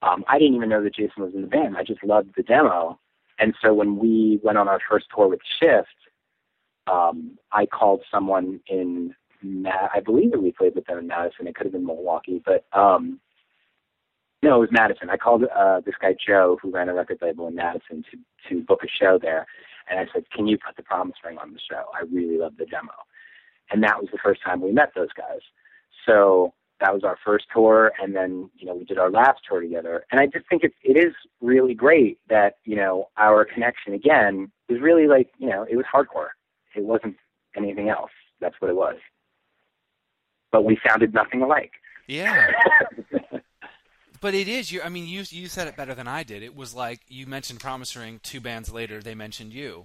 um, I didn't even know that Jason was in the band. I just loved the demo. And so when we went on our first tour with Shift, um, I called someone in, Ma- I believe that we played with them in Madison. It could have been Milwaukee, but um, no, it was Madison. I called uh, this guy Joe, who ran a record label in Madison, to to book a show there, and I said, "Can you put the Promise Ring on the show? I really love the demo." And that was the first time we met those guys. So that was our first tour, and then you know we did our last tour together. And I just think it it is really great that you know our connection again was really like you know it was hardcore. It wasn't anything else. That's what it was. But we sounded nothing alike. yeah. But it is you. I mean, you you said it better than I did. It was like you mentioned Promise Ring. Two bands later, they mentioned you.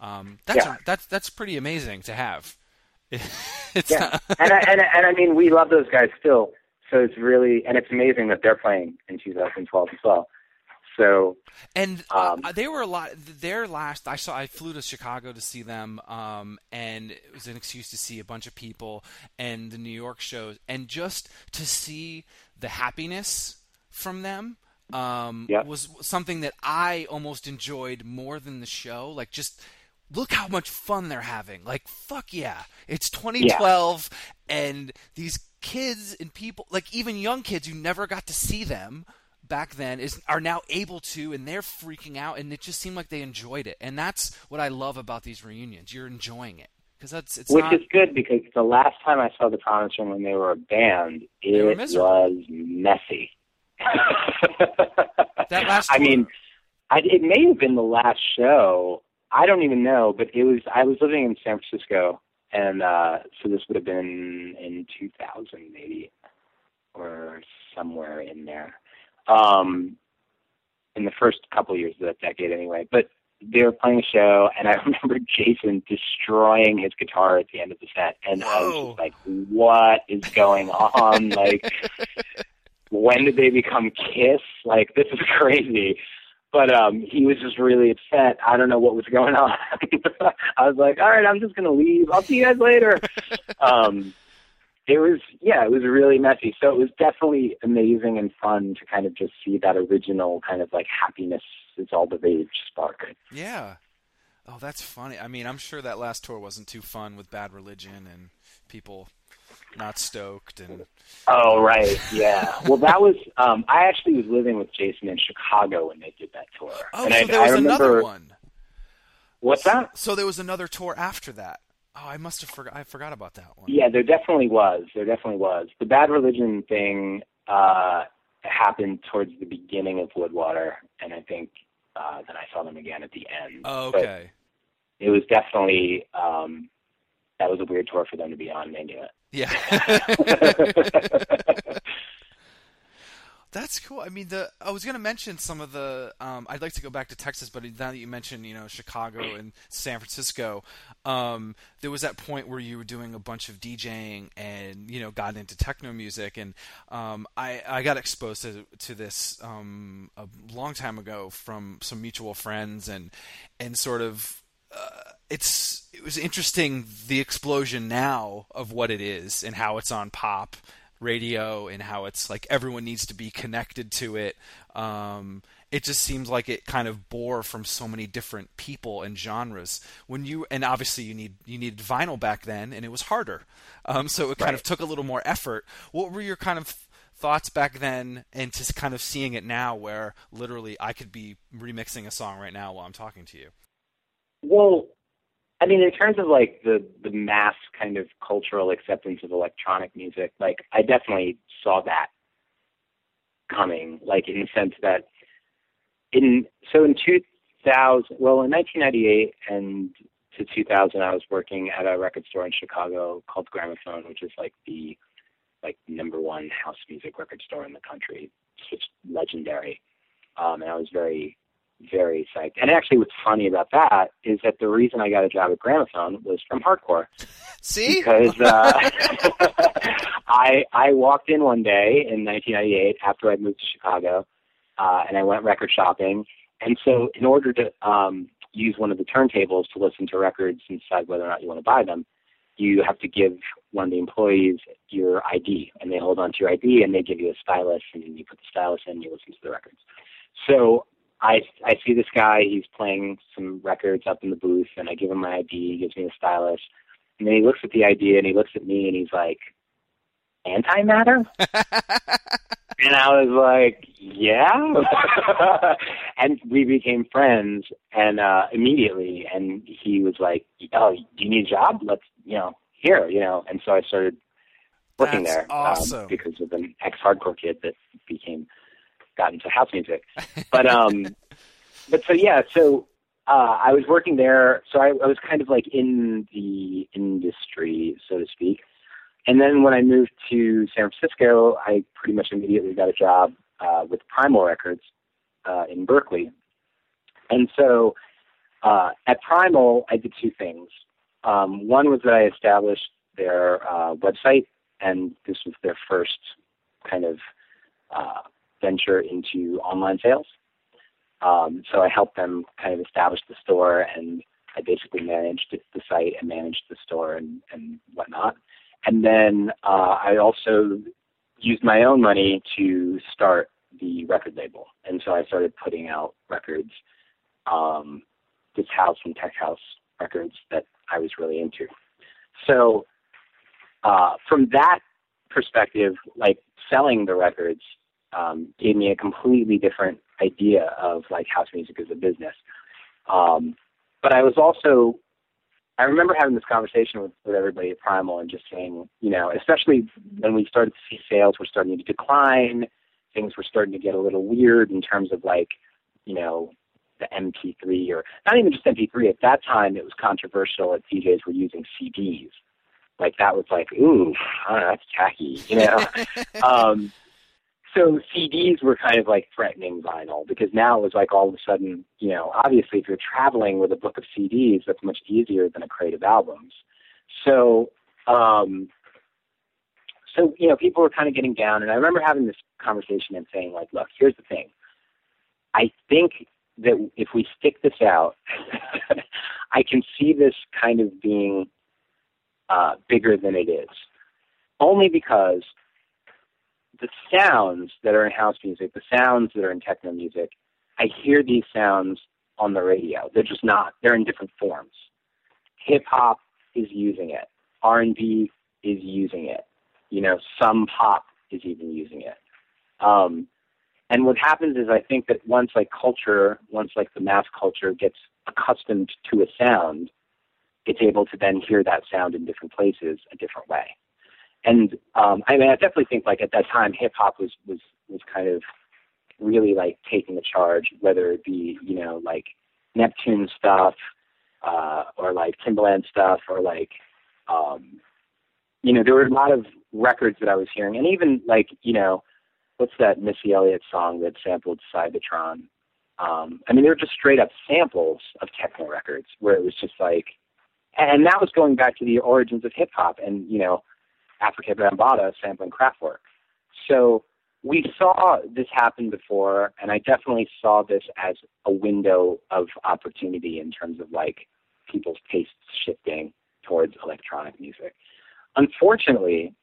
Um, that's Yeah. that's that's pretty amazing to have. it's yeah, and I, and I- and I mean we love those guys still. So it's really and it's amazing that they're playing in 2012 as well. So And Um, uh, they were a lot. Their last, I saw. I flew to Chicago to see them, um, and it was an excuse to see a bunch of people and the New York shows, and just to see the happiness from them um, Yep. was something that I almost enjoyed more than the show. Like, just look how much fun they're having. Like, fuck yeah, it's 2012, and these kids and people, like even young kids who never got to see them back then is are now able to and they're freaking out and it just seemed like they enjoyed it and that's what i love about these reunions you're enjoying it because that's it's which not is good because the last time I saw the Promise when they were a band, it was messy. that last I tour- mean, I, it may have been the last show. I don't even know, but it was. I was living in San Francisco, and uh, so this would have been in 2000 maybe, or somewhere in there, um, in the first couple years of that decade, anyway. But they were playing a show, and I remember Jason destroying his guitar at the end of the set, and I was just like, "What is going on?" like when did they become Kiss? Like this is crazy. But um he was just really upset. I don't know what was going on. I was like, all right, I'm just gonna leave. I'll see you guys later. um it was yeah, it was really messy. So it was definitely amazing and fun to kind of just see that original kind of like happiness is all the rage spark. yeah oh that's funny i mean i'm sure that last tour wasn't too fun with bad religion and people not stoked and Oh right, yeah. Well that was um I actually was living with Jason in Chicago when they did that tour. oh and so I, there was I remember another one what's that? so there was another tour after that oh i must have forgot i forgot about that one Yeah, there definitely was. There definitely was. The bad religion thing uh, happened towards the beginning of Wood/Water, and I think uh, then I saw them again at the end. oh, But okay it was definitely um, that was a weird tour for them to be on. and They knew yeah. That's cool. I mean, the I was going to mention some of the. Um, I'd like to go back to Texas, but now that you mentioned, you know, Chicago and San Francisco, um, there was that point where you were doing a bunch of DJing and you know got into techno music, and um, I I got exposed to to this um, a long time ago from some mutual friends, and and sort of uh, it's it was interesting the explosion now of what it is and how it's on pop radio and how it's like everyone needs to be connected to it. Um, it just seems like it kind of bore from so many different people and genres. When you and obviously you need you needed vinyl back then, and it was harder, um, so it kind of took a little more effort. What were your kind of thoughts back then, and just kind of seeing it now, where literally I could be remixing a song right now while I'm talking to you? Well, I mean, in terms of like the the mass kind of cultural acceptance of electronic music, like I definitely saw that coming. Like in the sense that in so in 2000, well, in 1998 and to 2000, I was working at a record store in Chicago called Gramophone, which is like the like number one house music record store in the country. It's just legendary. Um, and I was very, very psyched. And actually, what's funny about that is that the reason I got a job at Gramophone was from hardcore See, because uh, I I walked in one day in 1998 after I moved to Chicago, uh, and I went record shopping. And so, in order to um, use one of the turntables to listen to records and decide whether or not you want to buy them, you have to give one of the employees your ID, and they hold on to your ID, and they give you a stylus, and you put the stylus in, and you listen to the records. So I I see this guy, he's playing some records up in the booth, and I give him my ID, he gives me the stylus, and then he looks at the ID and he looks at me and he's like, antimatter? and I was like, yeah. and we became friends and uh immediately and he was like, Oh, do you need a job? Let's you know, here, you know, and so I started working That's there awesome. um, because of an ex hardcore kid that became got into house music. But um but so yeah, so uh I was working there so I, I was kind of like in the industry, so to speak. And then when I moved to San Francisco, I pretty much immediately got a job uh, with Primal Records uh, in Berkeley. And so uh, at Primal, I did two things. Um, one was that I established their uh, website, and this was their first kind of uh, venture into online sales. Um, so I helped them kind of establish the store, and I basically managed the site and managed the store and, and whatnot. And then uh, I also used my own money to start the record label, and so I started putting out records, um, this house and tech house records that I was really into. So uh, from that perspective, like selling the records um, gave me a completely different idea of like house music as a business. Um, but I was also, I remember having this conversation with, with everybody at Primal and just saying, you know, especially when we started to see sales were starting to decline, things were starting to get a little weird in terms of like, you know, the MP3 or not even just MP3. At that time, it was controversial that DJs were using CDs. Like that was like, ooh, know, that's tacky, you know. um, so CDs were kind of like threatening vinyl because now it was like all of a sudden, you know, obviously if you're traveling with a book of CDs, that's much easier than a crate of albums. So, um, so you know, people were kind of getting down, and I remember having this conversation and saying, like, look, here's the thing. I think that if we stick this out, I can see this kind of being uh, bigger than it is, only because the sounds that are in house music, the sounds that are in techno music, I hear these sounds on the radio. They're just not. They're in different forms. Hip hop is using it. R and B is using it. You know, some pop is even using it. Um, and what happens is I think that once like culture, once like the mass culture gets accustomed to a sound, it's able to then hear that sound in different places a different way and um, I mean, I definitely think like at that time, hip hop was was was kind of really like taking the charge, whether it be you know like Neptune stuff, uh, or like Timbaland stuff, or like um, you know there were a lot of records that I was hearing, and even like you know what's that Missy Elliott song that sampled Cybotron? Um, I mean, they were just straight up samples of techno records where it was just like, and that was going back to the origins of hip hop, and you know Afrika Bambaataa sampling Kraftwerk. So we saw this happen before, and I definitely saw this as a window of opportunity in terms of like people's tastes shifting towards electronic music. Unfortunately,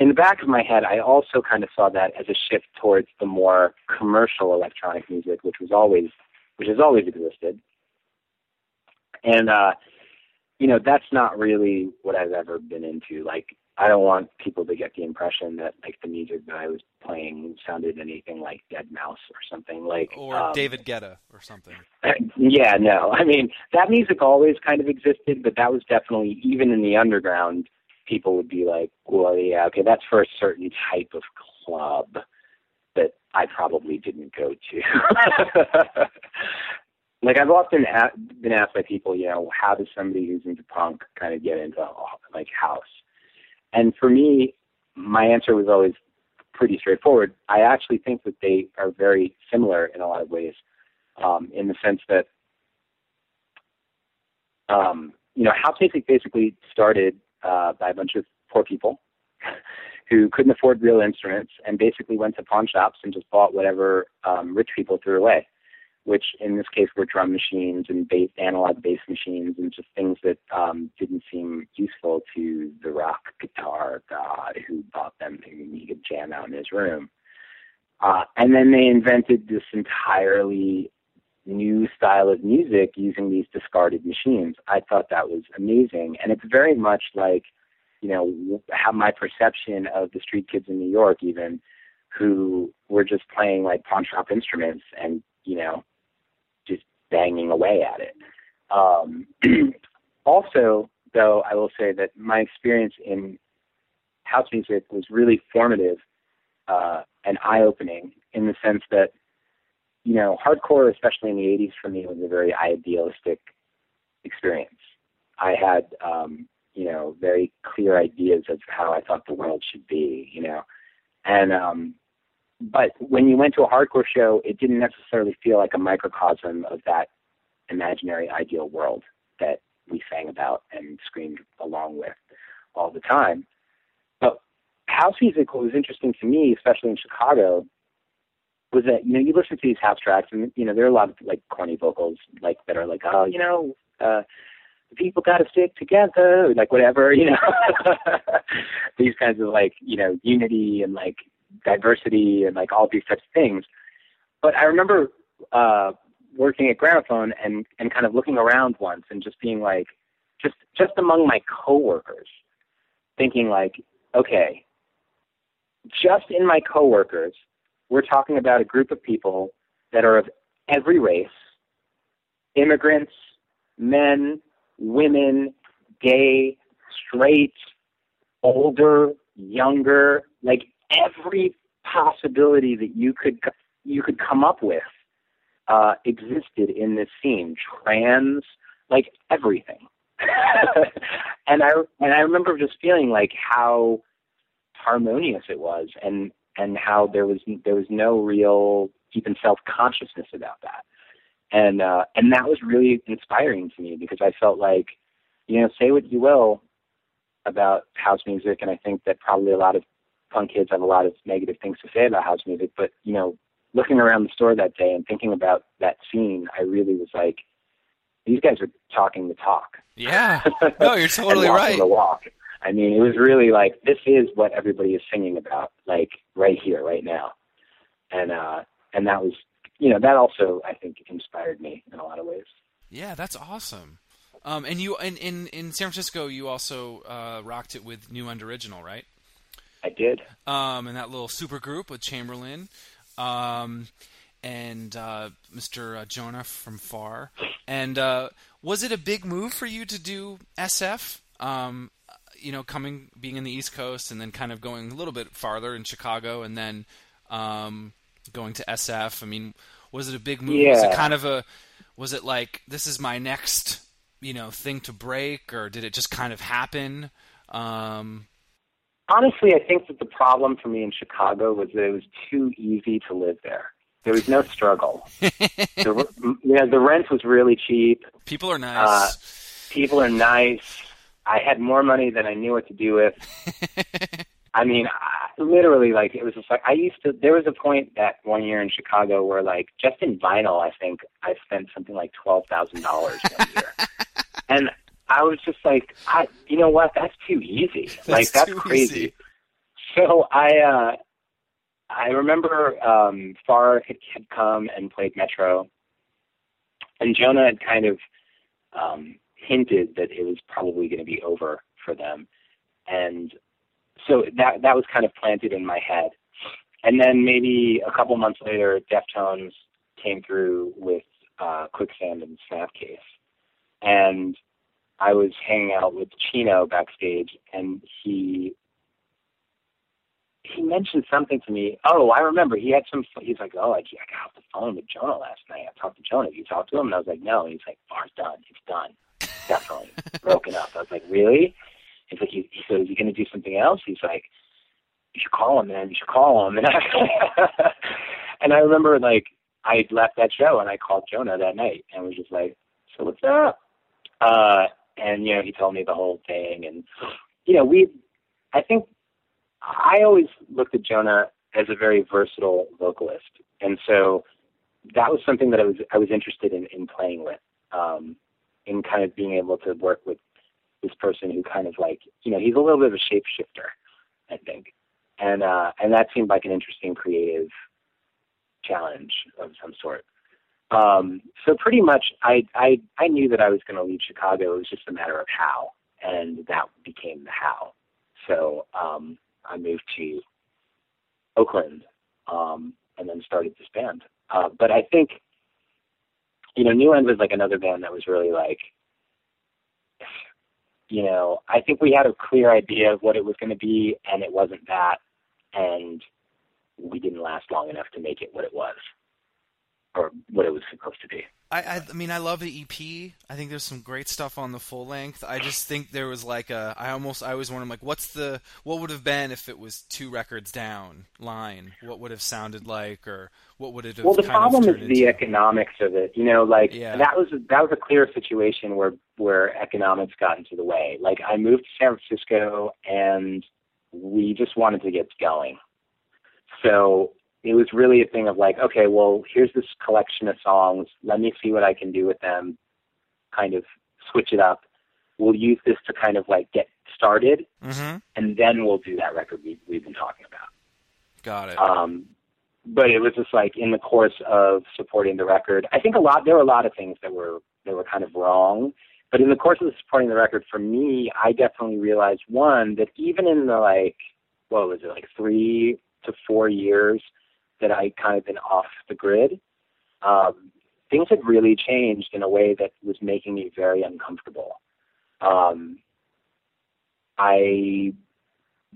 in the back of my head, I also kind of saw that as a shift towards the more commercial electronic music, which was always, which has always existed. And uh, you know, that's not really what I've ever been into. Like, I don't want people to get the impression that like the music that I was playing sounded anything like Deadmau5 or something like or um, David Guetta or something. Yeah, no. I mean, that music always kind of existed, but that was definitely even in the underground. People would be like, "Well, yeah, okay, that's for a certain type of club that I probably didn't go to." like I've often a- been asked by people, you know, how does somebody who's into punk kind of get into like house? And for me, my answer was always pretty straightforward. I actually think that they are very similar in a lot of ways, um, in the sense that, um, you know, house music basically started uh, by a bunch of poor people who couldn't afford real instruments and basically went to pawn shops and just bought whatever um, rich people threw away which in this case were drum machines and bass, analog bass machines and just things that um, didn't seem useful to the rock guitar god who bought them thinking he could jam out in his room. Uh, and then they invented this entirely new style of music using these discarded machines. I thought that was amazing. And it's very much like, you know, how my perception of the street kids in New York even who were just playing like pawn shop instruments and, you know, banging away at it. Um, also, though, I will say that my experience in house music was really formative uh, and eye-opening in the sense that, you know, hardcore, especially in the 80s for me, was a very idealistic experience. I had, um, you know, very clear ideas of how I thought the world should be, you know, and um, but when you went to a hardcore show, it didn't necessarily feel like a microcosm of that imaginary ideal world that we sang about and screamed along with all the time. But house music was interesting to me, especially in Chicago, was that you know you listen to these house tracks and you know there are a lot of like corny vocals like that are like oh you know uh people got to stick together like whatever you know these kinds of like you know unity and like diversity and like all these types of things. But I remember uh working at Gramophone and and kind of looking around once and just being like just just among my coworkers thinking like okay just in my coworkers we're talking about a group of people that are of every race immigrants, men, women, gay, straight, older, younger, like every possibility that you could you could come up with uh, existed in this scene. Trans, like everything. and I and I remember just feeling like how harmonious it was, and and how there was there was no real even self consciousness about that, and uh, and that was really inspiring to me because I felt like, you know, say what you will about house music, and I think that probably a lot of punk kids have a lot of negative things to say about house music, but you know, looking around the store that day and thinking about that scene, I really was like, these guys are talking the talk. Yeah, no, you're totally and right. The walk. I mean, it was really like this is what everybody is singing about, like right here, right now, and uh, and that was, you know, that also I think inspired me in a lot of ways. Yeah, that's awesome. Um, and you in, in in San Francisco, you also uh, rocked it with New End Original, right? I did. Um, and that little super group with Chamberlain, um, and uh, Mr. Uh, Jonah from Far. And uh, was it a big move for you to do SF? Um, you know, coming being in the East Coast and then kind of going a little bit farther in Chicago and then um, going to SF. I mean, was it a big move? Yeah. Was it kind of a was it like this is my next you know thing to break or did it just kind of happen? Um, Honestly, I think that the problem for me in Chicago was that it was too easy to live there. There was no struggle. the, yeah, the rent was really cheap. people are uh, nice. People are nice. I had more money than I knew what to do with. I mean, I, literally, like it was just like I used to. There was a point that one year in Chicago where, like, just in vinyl, I think I spent something like twelve thousand dollars one year, and I was just like, I, you know what? That's too easy. like that's crazy. easy. So I, uh, I remember um, Far had, had come and played Metro, and Jonah had kind of um, hinted that it was probably going to be over for them, and so that that was kind of planted in my head. And then maybe a couple months later, Deftones came through with uh, Quicksand and Snapcase, and I was hanging out with Chino backstage, and he he mentioned something to me. Oh, I remember. He had some. He's like, oh, I, I got off the phone with Jonah last night. I talked to Jonah. You talked to him? And I was like, no. And he's like, Far's done. It's done. Definitely broken up. I was like, really? He's like, he, he said, is he going to do something else? He's like, you should call him, man. You should call him. And I, and I remember like I left that show and I called Jonah that night and was just like, so what's up? Uh, and you know, he told me the whole thing, and you know, we, I think, I always looked at Jonah as a very versatile vocalist, and so that was something that I was I was interested in in playing with, um, in kind of being able to work with this person who kind of like, you know, he's a little bit of a shapeshifter, I think, and uh, and that seemed like an interesting creative challenge of some sort. Um, so pretty much, I, I I knew that I was going to leave Chicago. It was just a matter of how, and that became the how. So um, I moved to Oakland, um, and then started this band. Uh, but I think, you know, New End was like another band that was really like, you know, I think we had a clear idea of what it was going to be, and it wasn't that, and we didn't last long enough to make it what it was or what it was supposed to be. I, I, I mean, I love the EP. I think there's some great stuff on the full length. I just think there was like a. I almost, I always wonder, like, what's the, what would have been if it was two records down line? What would have sounded like, or what would it have? Been? Well, the problem is the into? economics of it. You know, like Yeah. that was that was a clear situation where where economics got into the way. Like I moved to San Francisco and we just wanted to get going. So it was really a thing of like, okay, well, here's this collection of songs. Let me see what I can do with them. Kind of switch it up. We'll use this to kind of like get started, Mm-hmm. and then we'll do that record we, we've been talking about. Got it. Um, but it was just like in the course of supporting the record, I think a lot there were a lot of things that were that were kind of wrong. But in the course of supporting the record, for me, I definitely realized one that even in the like what was it like three to four years that I kind of been off the grid, um, things had really changed in a way that was making me very uncomfortable. Um, I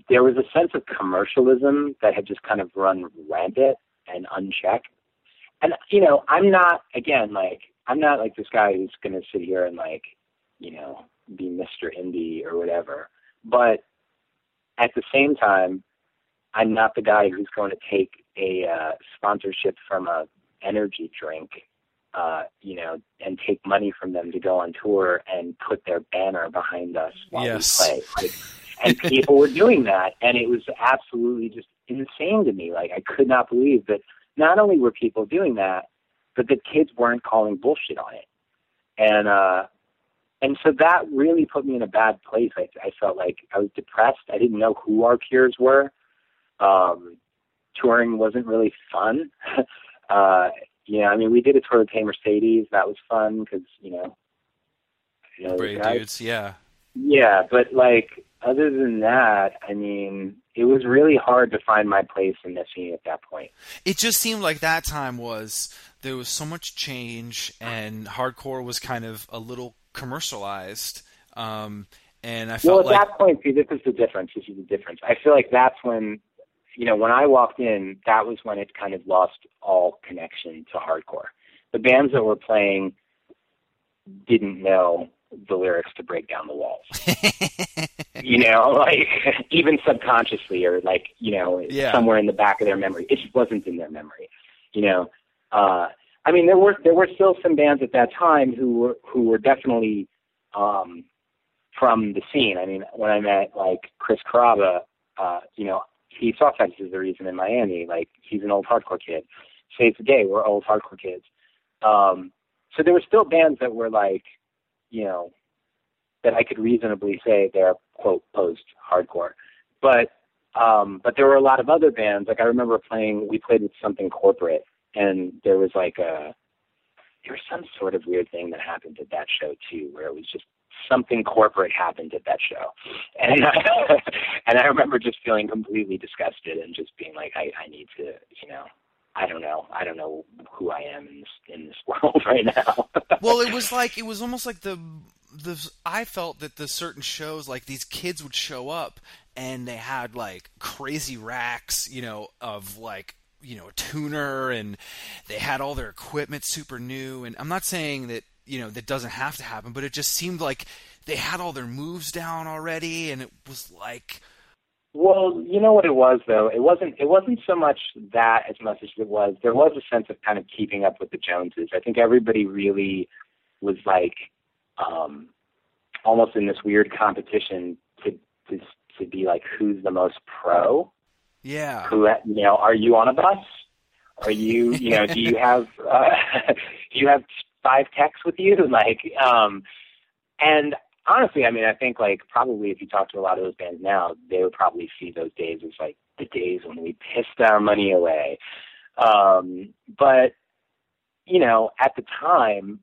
there was a sense of commercialism that had just kind of run rampant and unchecked. And you know, I'm not again like I'm not like this guy who's going to sit here and like you know be Mr. Indie or whatever. But at the same time, I'm not the guy who's going to take a uh, sponsorship from a energy drink, uh, you know, and take money from them to go on tour and put their banner behind us while Yes. we play. Like, and people were doing that, and it was absolutely just insane to me. Like I could not believe that not only were people doing that, but the kids weren't calling bullshit on it. And uh, and so that really put me in a bad place. I, I felt like I was depressed. I didn't know who our peers were. Um, touring wasn't really fun. uh, you know, I mean, we did a tour with Hey Mercedes. That was fun because you know, you know, Braid guys. dudes. Yeah. Yeah, but like other than that, I mean, it was really hard to find my place in the scene at that point. It just seemed like that time was there was so much change and hardcore was kind of a little commercialized. Um, and I Well, felt at like that point, see, this is the difference. This is the difference. I feel like that's when, you know, when I walked in, that was when it kind of lost all connection to hardcore. The bands that were playing didn't know the lyrics to break down the walls. you know, like even subconsciously or like, you know, Yeah. somewhere in the back of their memory. It just wasn't in their memory. You know. Uh I mean there were there were still some bands at that time who were who were definitely um from the scene. I mean, when I met like Chris Carrabba, uh, you know, he saw Texas as the Reason in Miami. Like he's an old hardcore kid. Saves the Day, we're old hardcore kids. Um so there were still bands that were like, you know, that I could reasonably say they're quote post hardcore. But um but there were a lot of other bands. Like I remember playing we played with something corporate and there was like a there was some sort of weird thing that happened at that show too, where it was just something corporate happened at that show, and I, and I remember just feeling completely disgusted and just being like, I, I need to, you know, I don't know, I don't know who I am in this in this world right now. well, it was like it was almost like the the I felt that the certain shows like these kids would show up and they had like crazy racks, you know, of like you know a tuner and they had all their equipment super new. And I'm not saying that you know that doesn't have to happen, but it just seemed like they had all their moves down already and it was like Well, you know what it was though. It wasn't. It wasn't so much that as much as it was. There was a sense of kind of keeping up with the Joneses. I think everybody really was like, um, almost in this weird competition to to to be like who's the most pro. yeah. Who you know? Are you on a bus? Are you you know? Do you have uh, do you have five techs with you? Like, um, and honestly, I mean, I think like probably if you talk to a lot of those bands now, they would probably see those days as like the days when we pissed our money away. Um, but you know, at the time,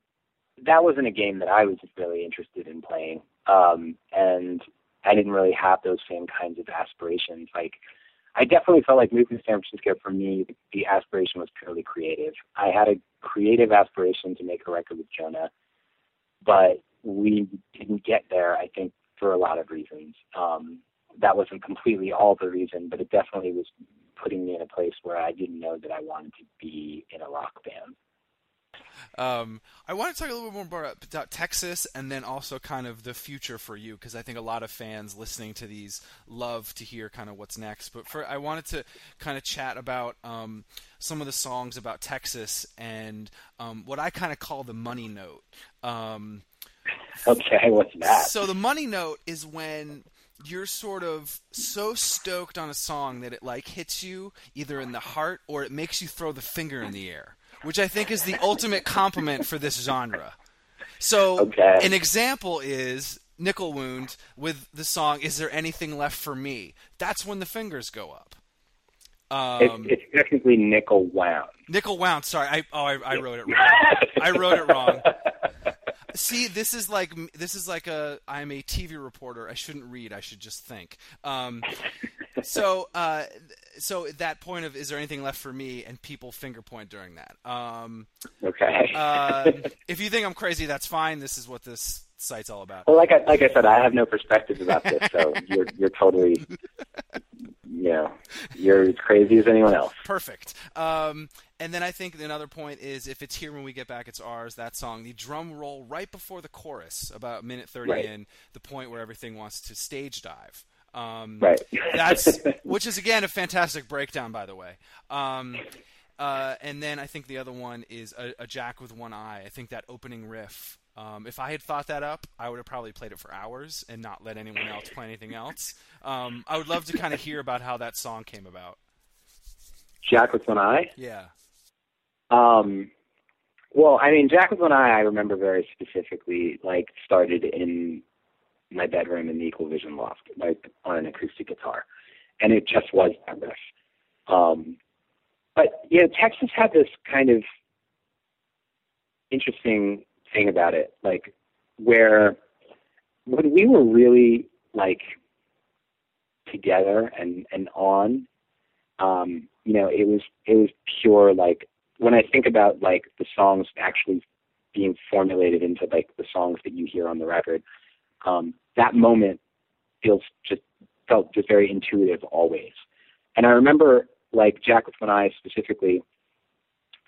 that wasn't a game that I was really interested in playing, um, and I didn't really have those same kinds of aspirations. Like, I definitely felt like moving to San Francisco for me, the, aspiration was purely creative. I had a creative aspiration to make a record with Jonah, but we didn't get there, I think, for a lot of reasons. Um, that wasn't completely all the reason, but it definitely was putting me in a place where I didn't know that I wanted to be in a rock band. Um, I want to talk a little bit more about, about Texas and then also kind of the future for you because I think a lot of fans listening to these love to hear kind of what's next. But for I wanted to kind of chat about um, some of the songs about Texas and um, what I kind of call the money note. Um, Okay, what's that? so the money note is when you're sort of so stoked on a song that it like hits you either in the heart or it makes you throw the finger in the air, which I think is the ultimate compliment for this genre. So Okay. an example is Nickel Wound with the song "Is There Anything Left for Me?" That's when the fingers go up. Um, it's, it's technically nickel wound. Nickel Wound. Sorry, I oh I, I wrote it wrong. I wrote it wrong. See, this is like this is like a I'm a TV reporter. I shouldn't read. I should just think. Um, so uh, so at that point of is there anything left for me? And people finger point during that. Um, Okay. uh, if you think I'm crazy, that's fine. This is what this site's all about. well, like I like I said, I have no perspective about this, so you're you're totally, you know, you're as crazy as anyone else. Perfect. Um, and then I think another point is if it's here when we get back, it's ours. That song, the drum roll right before the chorus, about minute thirty Right. in, the point where everything wants to stage dive. Um, Right. That's which is again a fantastic breakdown, by the way. Um, uh, and then I think the other one is a, a Jack with one eye. I think that opening riff. Um, if I had thought that up, I would have probably played it for hours and not let anyone else play anything else. Um, I would love to kind of hear about how that song came about. Jack with one eye. Yeah. Um, well, I mean, Jack with one eye. I remember very specifically. Like, started in my bedroom in the Equal Vision loft, like on an acoustic guitar, and it just was that riff. Um, but you know, Texas had this kind of interesting thing about it, like where when we were really like together and and on, um, you know, it was it was pure like when I think about like the songs actually being formulated into like the songs that you hear on the record, um, that moment feels just felt just very intuitive always. And I remember like Jack with One Eye specifically.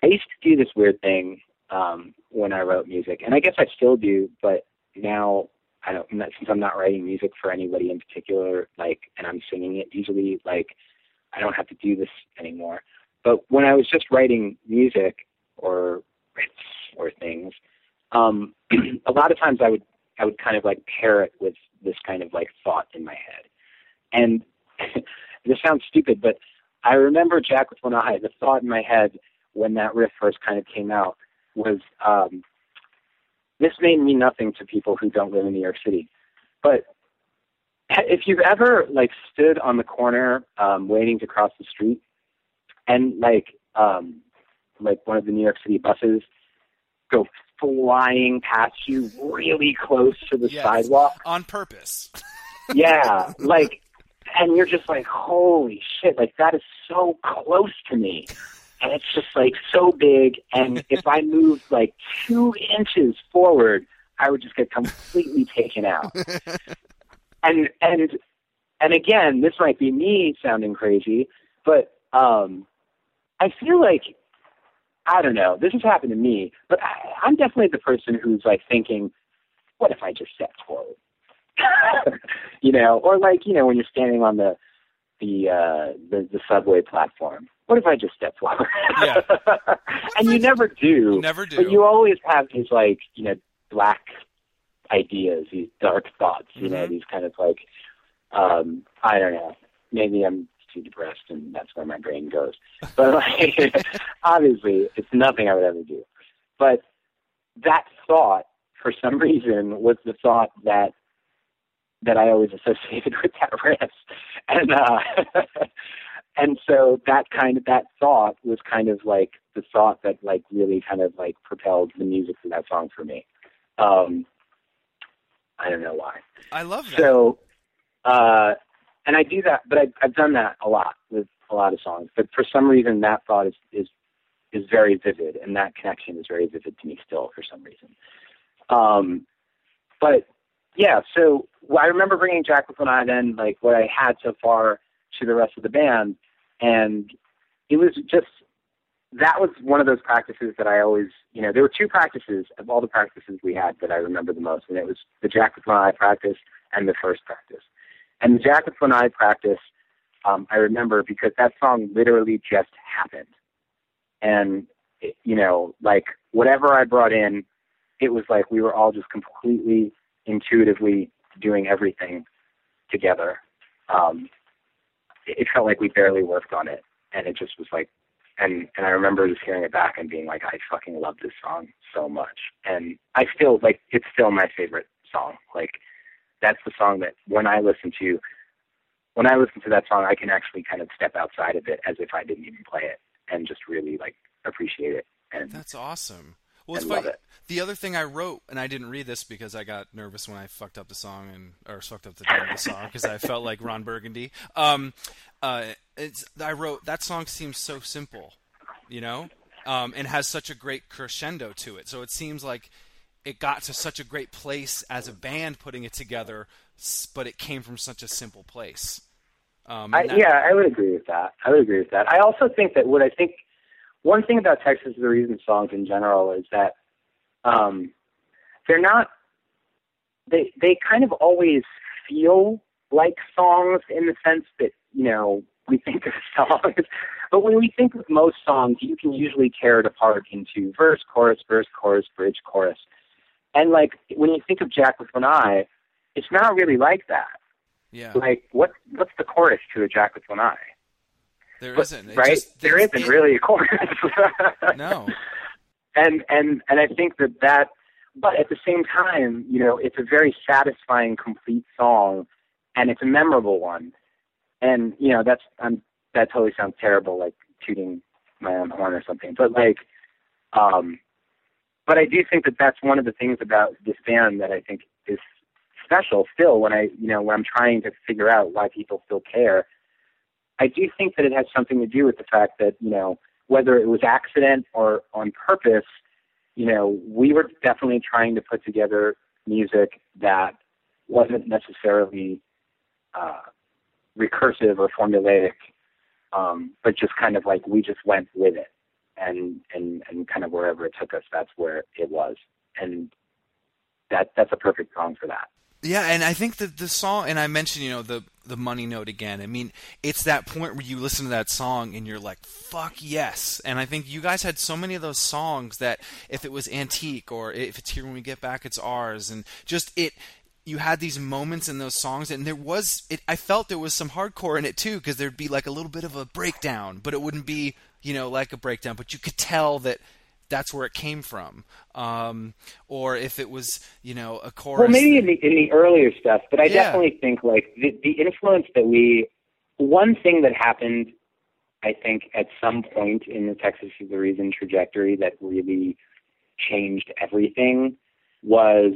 I used to do this weird thing um, when I wrote music, and I guess I still do, but now I don't. Since I'm not writing music for anybody in particular, like, and I'm singing it usually, like, I don't have to do this anymore. But when I was just writing music or or things, um, a lot of times I would I would kind of like pair it with this kind of like thought in my head. And this sounds stupid, but I remember Jack with One Eye. The thought in my head when that riff first kind of came out was um, this may mean nothing to people who don't live in New York City, but if you've ever like stood on the corner um, waiting to cross the street and like um, like one of the New York City buses go flying past you really close to the Yes. sidewalk On purpose. yeah, like, and you're just like, holy shit, like that is so close to me, and it's just like so big. And if I moved like two inches forward, I would just get completely taken out. And and and again, this might be me sounding crazy, but um, I feel like I don't know. This has happened to me, but I, I'm definitely the person who's like thinking, what if I just step forward? you know, or like you know when you're standing on the the uh, the, the subway platform. What if I just step forward? Yeah. and you never do. You never do. But you always have these like you know black ideas, these dark thoughts. You know, Mhm. these kind of like um, I don't know. Maybe I'm too depressed, and that's where my brain goes. But like, obviously, it's nothing I would ever do. But that thought, for some reason, was the thought that that I always associated with that riff, and uh, and so that kind of that thought was kind of like the thought that like really kind of like propelled the music for that song for me. Um, I don't know why. I love that. So, uh, and I do that, but I, I've done that a lot with a lot of songs. But for some reason, that thought is is is very vivid, and that connection is very vivid to me still for some reason. Um, but yeah, so well, I remember bringing Jack Eye then, like what I had so far to the rest of the band, and it was just that was one of those practices that I always, you know, there were two practices of all the practices we had that I remember the most, and it was the Jack with Eye practice and the first practice. And the Jack with One Eye practice, um, I remember because that song literally just happened, and it, you know, like whatever I brought in, it was like we were all just completely intuitively doing everything together. Um, it, it felt like we barely worked on it, and it just was like, and and I remember just hearing it back and being like, I fucking love this song so much, and I still like it's still my favorite song. Like that's the song that when I listen to when I listen to that song, I can actually kind of step outside of it as if I didn't even play it and just really like appreciate it. And That's awesome. Well, it's funny. The other thing I wrote, and I didn't read this because I got nervous when I fucked up the song and or fucked up the name of the song because I felt like Ron Burgundy. Um, uh, it's I wrote that song seems so simple, you know, um, and has such a great crescendo to it. So it seems like it got to such a great place as a band putting it together, but it came from such a simple place. Um, I, that- yeah, I would agree with that. I would agree with that. I also think that what I think one thing about Texas is the Reason songs in general is that um, they're not they they kind of always feel like songs in the sense that you know we think of songs, but when we think of most songs, you can usually tear it apart into verse, chorus, verse, chorus, bridge, chorus, and like when you think of Jack with One Eye, it's not really like that yeah, like what what's the chorus to a Jack with one eye? there But- not right? there it- isn't really a chorus. No. And and and I think that that, but at the same time, you know, it's a very satisfying, complete song, and it's a memorable one. And you know, that's I'm that totally sounds terrible, like tooting my own horn or something. But like, um, but I do think that that's one of the things about this band that I think is special still when I, you know, when I'm trying to figure out why people still care. I do think that it has something to do with the fact that, you know, whether it was accident or on purpose, you know, we were definitely trying to put together music that wasn't necessarily uh, recursive or formulaic, um, but just kind of like we just went with it, and and and kind of wherever it took us, that's where it was, and that that's a perfect song for that. Yeah, and I think that the song, and I mentioned, you know, the the money note again. I mean, it's that point where you listen to that song and you're like, "Fuck yes!" And I think you guys had so many of those songs that if it was antique or if it's here when we get back, it's ours, and just it. You had these moments in those songs, and there was. It, I felt there was some hardcore in it too, because there'd be like a little bit of a breakdown, but it wouldn't be, you know, like a breakdown. But you could tell that that's where it came from. Um, or if it was, you know, a chorus. Well, maybe in the in the earlier stuff, but I Yeah. definitely think like the the influence that we. One thing that happened, I think, at some point in the Texas is the Reason trajectory that really changed everything was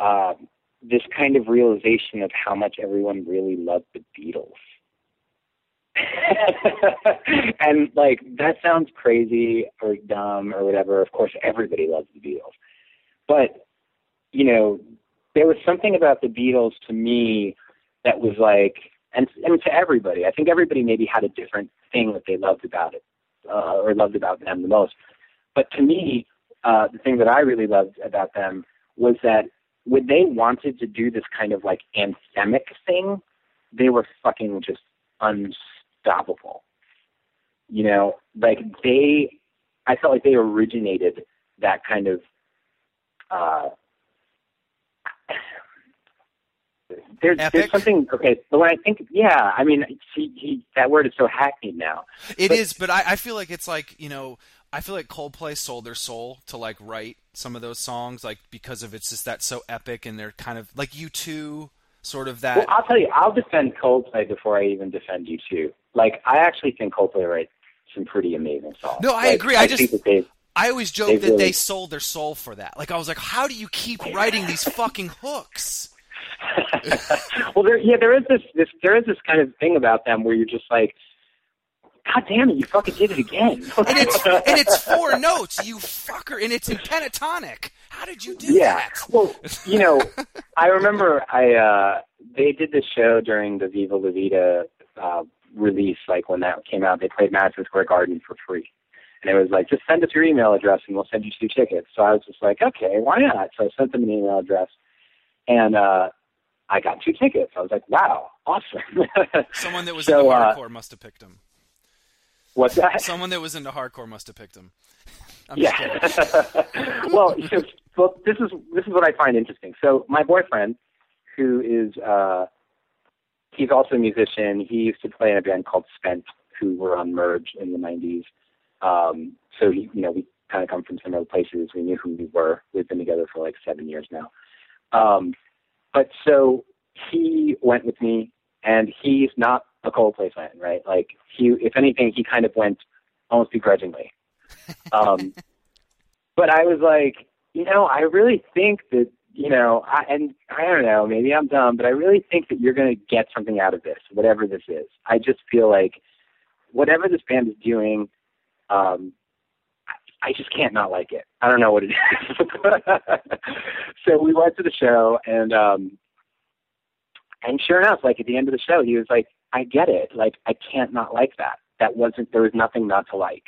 uh, this kind of realization of how much everyone really loved the Beatles. and like that sounds crazy or dumb or whatever. Of course, everybody loves the Beatles, but you know, there was something about the Beatles to me that was like, and and to everybody. I think everybody maybe had a different thing that they loved about it, uh, or loved about them the most. But to me, uh, the thing that I really loved about them was that when they wanted to do this kind of like anthemic thing, they were fucking just unstoppable. You know, like they, I felt like they originated that kind of. Uh, there's, Epic? there's something okay, but when I think, yeah, I mean, he, he, that word is so hackneyed now. It But- is, but I, I feel like it's like you know, I feel like Coldplay sold their soul to like write some of those songs, like because of it's just that so epic, and they're kind of like U2, sort of that. Well, I'll tell you, I'll defend Coldplay before I even defend you two. Like, I actually think Coldplay writes some pretty amazing songs. No, I Like, agree. I just- think that they, I always joke that they sold their soul for that. Like I was like, how do you keep writing these fucking hooks? well, there, yeah, there is this, this, there is this kind of thing about them where you're just like, God damn it, you fucking did it again. And it's and it's four notes, you fucker, and it's in pentatonic. How did you do yeah. that? Well, you know, I remember I uh they did this show during the Viva La Vida uh release, like when that came out, they played Madison Square Garden for free. And it was like, just send us your email address and we'll send you two tickets. So I was just like, okay, why not? So I sent them an email address and uh I got two tickets. I was like, wow, awesome. Someone that was So, into uh, hardcore must have picked them. What's that? Someone that was into hardcore must have picked them. I'm just. Yeah. well, so, well, this is this is what I find interesting. So my boyfriend, who is uh, he's also a musician. He used to play in a band called Spent, who were on Merge in the '90s. Um, so he, you know, we kind of come from similar places. We knew who we were. We've been together for like seven years now. Um, but so he went with me, and he's not a Coldplay fan, right? Like he, if anything, he kind of went almost begrudgingly. Um, but I was like, you know, I really think that, you know, I, and I don't know, maybe I'm dumb, but I really think that you're going to get something out of this, whatever this is. I just feel like whatever this band is doing, um, I just can't not like it. I don't know what it is. so we went to the show and um and sure enough, like at the end of the show he was like, I get it. Like I can't not like that. That wasn't there was nothing not to like.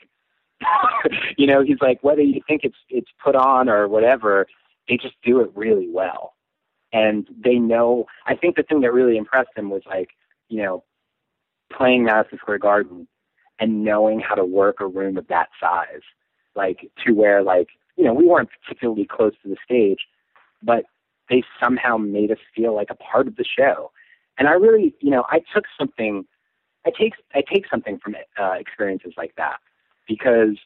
you know, he's like, whether you think it's it's put on or whatever, they just do it really well. And they know I think the thing that really impressed him was like, you know, playing Madison Square Garden and knowing how to work a room of that size like to where like you know we weren't particularly close to the stage, but they somehow made us feel like a part of the show. And I really, you know, I took something, I take I take something from uh, experiences like that because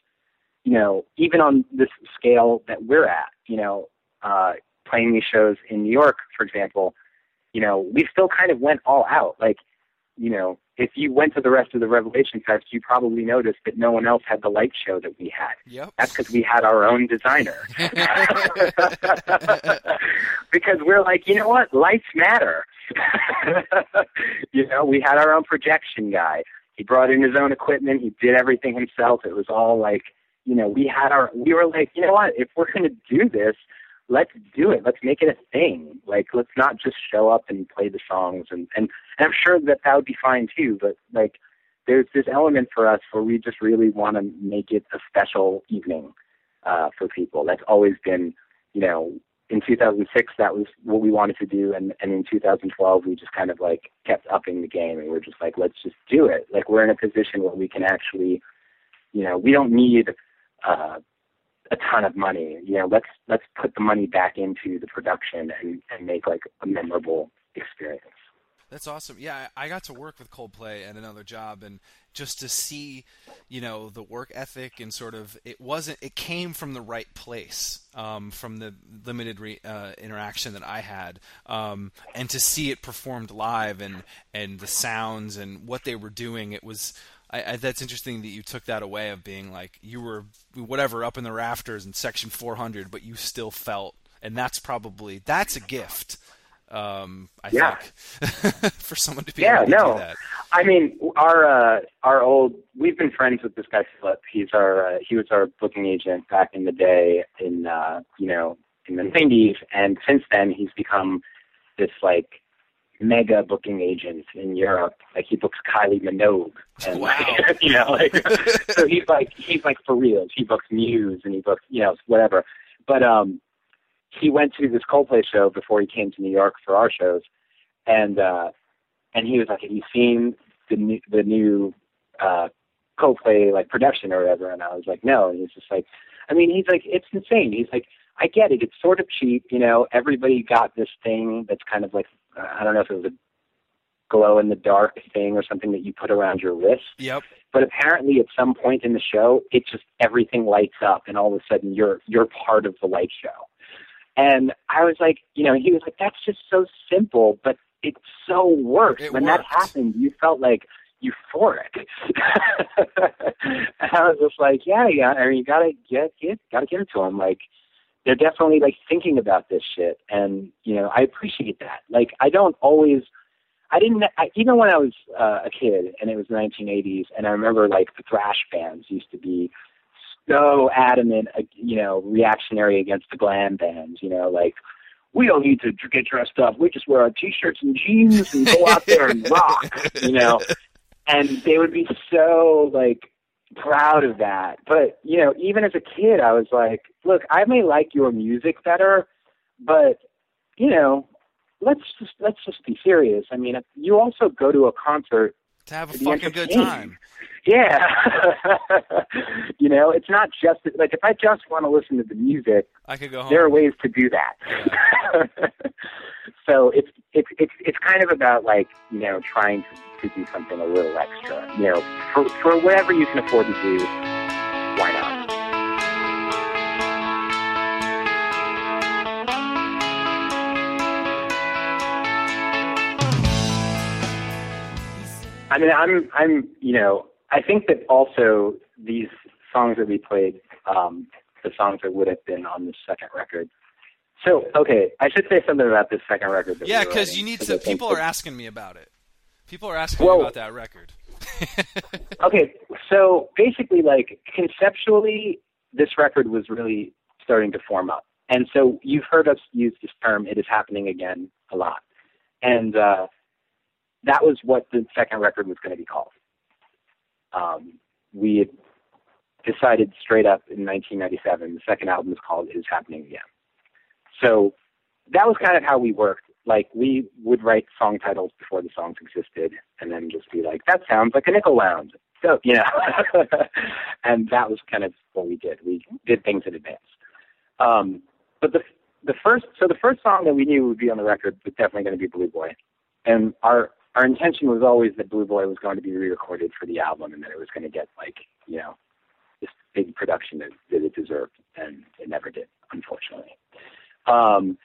you know even on this scale that we're at, you know, uh, playing these shows in New York, for example, you know, we still kind of went all out. Like, you know, if you went to the rest of the Revelation Fest, you probably noticed that no one else had the light show that we had. Yep. That's because we had our own designer. because we're like, you know what? Lights matter. you know, we had our own projection guy. He brought in his own equipment. He did everything himself. It was all like, you know, we had our, we were like, you know what? If we're going to do this, let's do it. Let's make it a thing. Like, let's not just show up and play the songs. And, and, and I'm sure that that would be fine too. But like, there's this element for us where we just really want to make it a special evening uh, for people. That's always been, you know, in 2006 that was what we wanted to do, and and in 2012 we just kind of like kept upping the game, and we're just like, let's just do it. Like we're in a position where we can actually, you know, we don't need. Uh, a ton of money. You know, let's let's put the money back into the production and, and make like a memorable experience. That's awesome. Yeah, I got to work with Coldplay at another job, and just to see, you know, the work ethic and sort of it wasn't. It came from the right place, um, from the limited re, uh, interaction that I had, um, and to see it performed live and and the sounds and what they were doing, it was. I, I, that's interesting that you took that away of being like you were whatever up in the rafters in section 400, but you still felt, and that's probably that's a gift um, I yeah. think for someone to be yeah, able to no. do that. I mean, our uh, our old we've been friends with this guy Philip. He's our uh, he was our booking agent back in the day in uh, you know in the nineties, and since then he's become this like mega booking agents in Europe. Like he books Kylie Minogue, and Wow. like, you know, like so he's like he's like for real. He books Muse and he books you know whatever. But um, he went to this Coldplay show before he came to New York for our shows, and uh, and he was like, "Have you seen the new the new uh, Coldplay like production or whatever?" And I was like, "No." And he's just like, I mean, he's like, "It's insane." He's like, "I get it. It's sort of cheap, you know. Everybody got this thing that's kind of like I don't know if it was a glow in the dark thing or something that you put around your wrist." Yep. but apparently at some point in the show it just everything lights up and all of a sudden you're you're part of the light show. And i was like you know he was like that's just so simple but it so works. It when that happened you felt like euphoric. And i was just like yeah yeah i mean you gotta get get gotta give it to them like they're definitely like thinking about this shit and you know i appreciate that like i don't always I didn't I, even when I was uh, a kid and it was the 1980s, and I remember like the thrash bands used to be so adamant, uh, you know, reactionary against the glam bands. You know, like we don't need to get dressed up. We just wear our t-shirts and jeans and go out there and rock. You know, and they would be so like proud of that. But you know, even as a kid, I was like, look, I may like your music better, but you know, let's just let's just be serious. I mean, you also go to a concert To have a to fucking good time. yeah. you know, it's not just like if I just want to listen to the music, I could go home. there are ways to do that. so it's it's it's it's kind of about like you know trying to, to do something a little extra. You know, for for whatever you can afford to do, why not? I mean, I'm, I'm, you know, I think that also these songs that we played, um, the songs that would have been on the second record. So, okay, I should say something about this second record. Yeah, because writing, you need to. People are asking me about it. People are asking Well- me about that record. Okay, so basically, like conceptually, this record was really starting to form up, and so you've heard us use this term "it is happening again" a lot, and uh, that was what the second record was going to be called. Um, we decided straight up in 1997. The second album is called "It Is Happening Again." So that was kind of how we worked. Like we would write song titles before the songs existed, and then just be like, "That sounds like a Nickel Wound." So you know, and that was kind of what we did. We did things in advance. Um, but the the first, so the first song that we knew would be on the record was definitely going to be Blue Boy, and our our intention was always that Blue Boy was going to be re-recorded for the album, and that it was going to get like you know this big production that, that it deserved, and it never did, unfortunately. Um,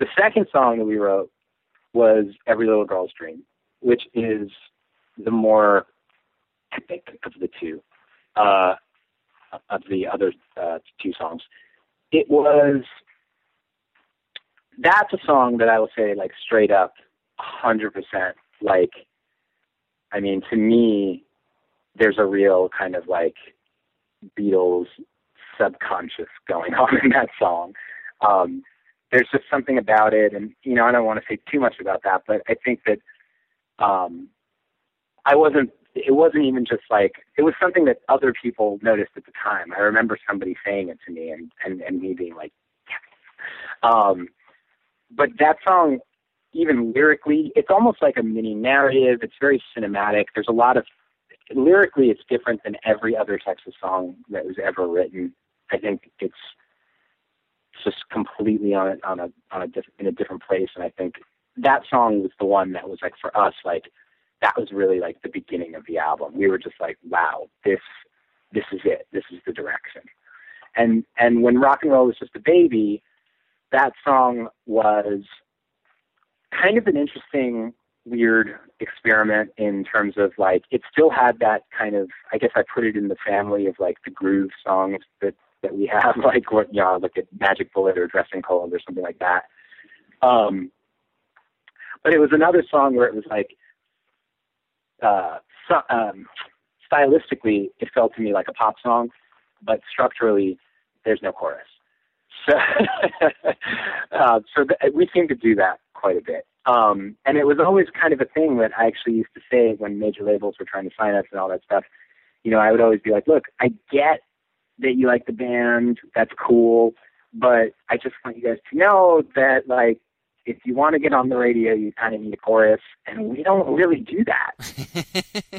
the second song that we wrote was Every Little Girl's Dream, which is the more epic of the two, uh, of the other uh, two songs. It was, that's a song that I will say, like, straight up, 100%, like, I mean, to me, there's a real kind of like Beatles subconscious going on in that song. Um, there's just something about it, and you know, I don't want to say too much about that, but I think that um, I wasn't. It wasn't even just like it was something that other people noticed at the time. I remember somebody saying it to me, and and and me being like, yes. Um, but that song, even lyrically, it's almost like a mini narrative. It's very cinematic. There's a lot of lyrically, it's different than every other Texas song that was ever written. I think it's just completely on a, on a on a diff- in a different place, and I think that song was the one that was like for us like that was really like the beginning of the album. We were just like, wow, this this is it. This is the direction. And and when rock and roll was just a baby, that song was kind of an interesting weird experiment in terms of like it still had that kind of I guess I put it in the family of like the groove songs that that we have like what you know like a Magic Bullet or Dressing Cold or something like that. Um, but it was another song where it was like uh, so, um, stylistically it felt to me like a pop song, but structurally there's no chorus. So, uh, so th- we seem to do that quite a bit. Um, and it was always kind of a thing that I actually used to say when major labels were trying to sign us and all that stuff. You know, I would always be like, look, I get that you like the band. That's cool. But I just want you guys to know that, like, if you want to get on the radio, you kind of need a chorus. And we don't really do that.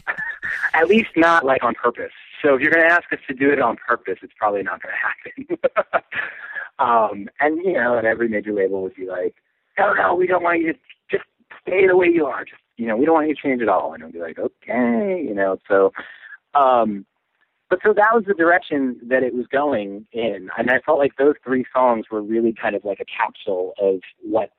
At least not, like, on purpose. So if you're going to ask us to do it on purpose, it's probably not going to happen. um, and, you know, and every major label would be like, no, no, we don't want you to just stay the way you are. Just, you know, we don't want you to change at all. And I'd be like, okay, you know, so, um, but so that was the direction that it was going in. And I felt like those three songs were really kind of like a capsule of what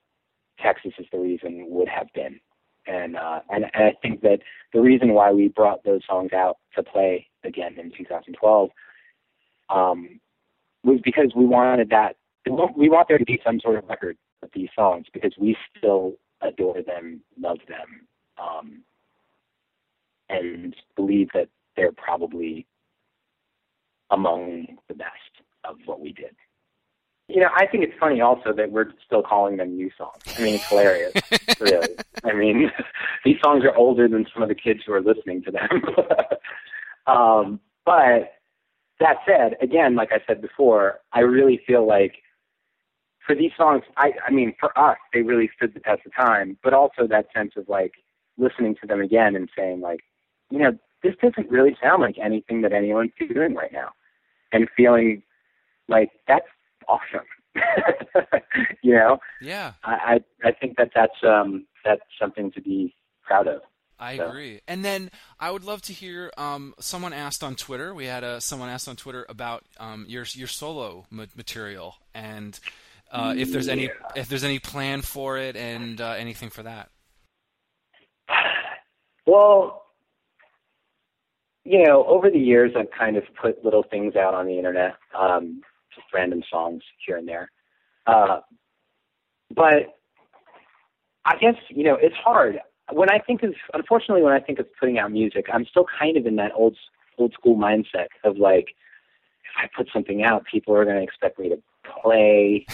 Texas is the reason would have been. And, uh, and, and I think that the reason why we brought those songs out to play again in 2012, um, was because we wanted that, we want there to be some sort of record these songs because we still adore them, love them, um, and believe that they're probably among the best of what we did. You know, I think it's funny also that we're still calling them new songs. I mean, it's hilarious, really. I mean, these songs are older than some of the kids who are listening to them. um, but that said, again, like I said before, I really feel like for these songs, I, I mean, for us, they really stood the test of time, but also that sense of like listening to them again and saying like, you know, this doesn't really sound like anything that anyone's doing right now, and feeling like that's awesome. you know, Yeah, I I I think that that's um that's something to be proud of. I So- agree. And then I would love to hear. Um, someone asked on Twitter. We had a someone asked on Twitter about um, your your solo material and uh, if there's any if there's any plan for it and uh, anything for that. Well, you know, over the years, I've kind of put little things out on the internet, um, just random songs here and there. Uh, but I guess you know it's hard when I think of. Unfortunately, when I think of putting out music, I'm still kind of in that old old school mindset of like, if I put something out, people are going to expect me to play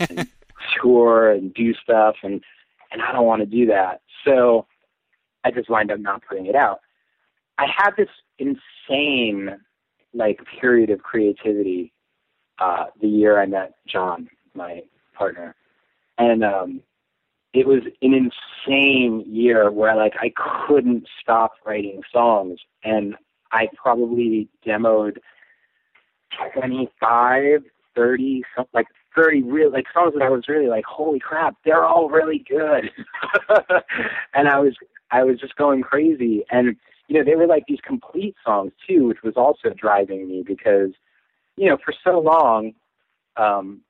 and tour and do stuff, and and I don't want to do that. So I just wind up not putting it out. I had this insane like period of creativity uh, the year I met John, my partner, and um, it was an insane year where like I couldn't stop writing songs, and I probably demoed 25, 30, some, like 30 real like songs that I was really like, holy crap, they're all really good. and I was I was just going crazy. And you know, they were like these complete songs too, which was also driving me because, you know, for so long, um,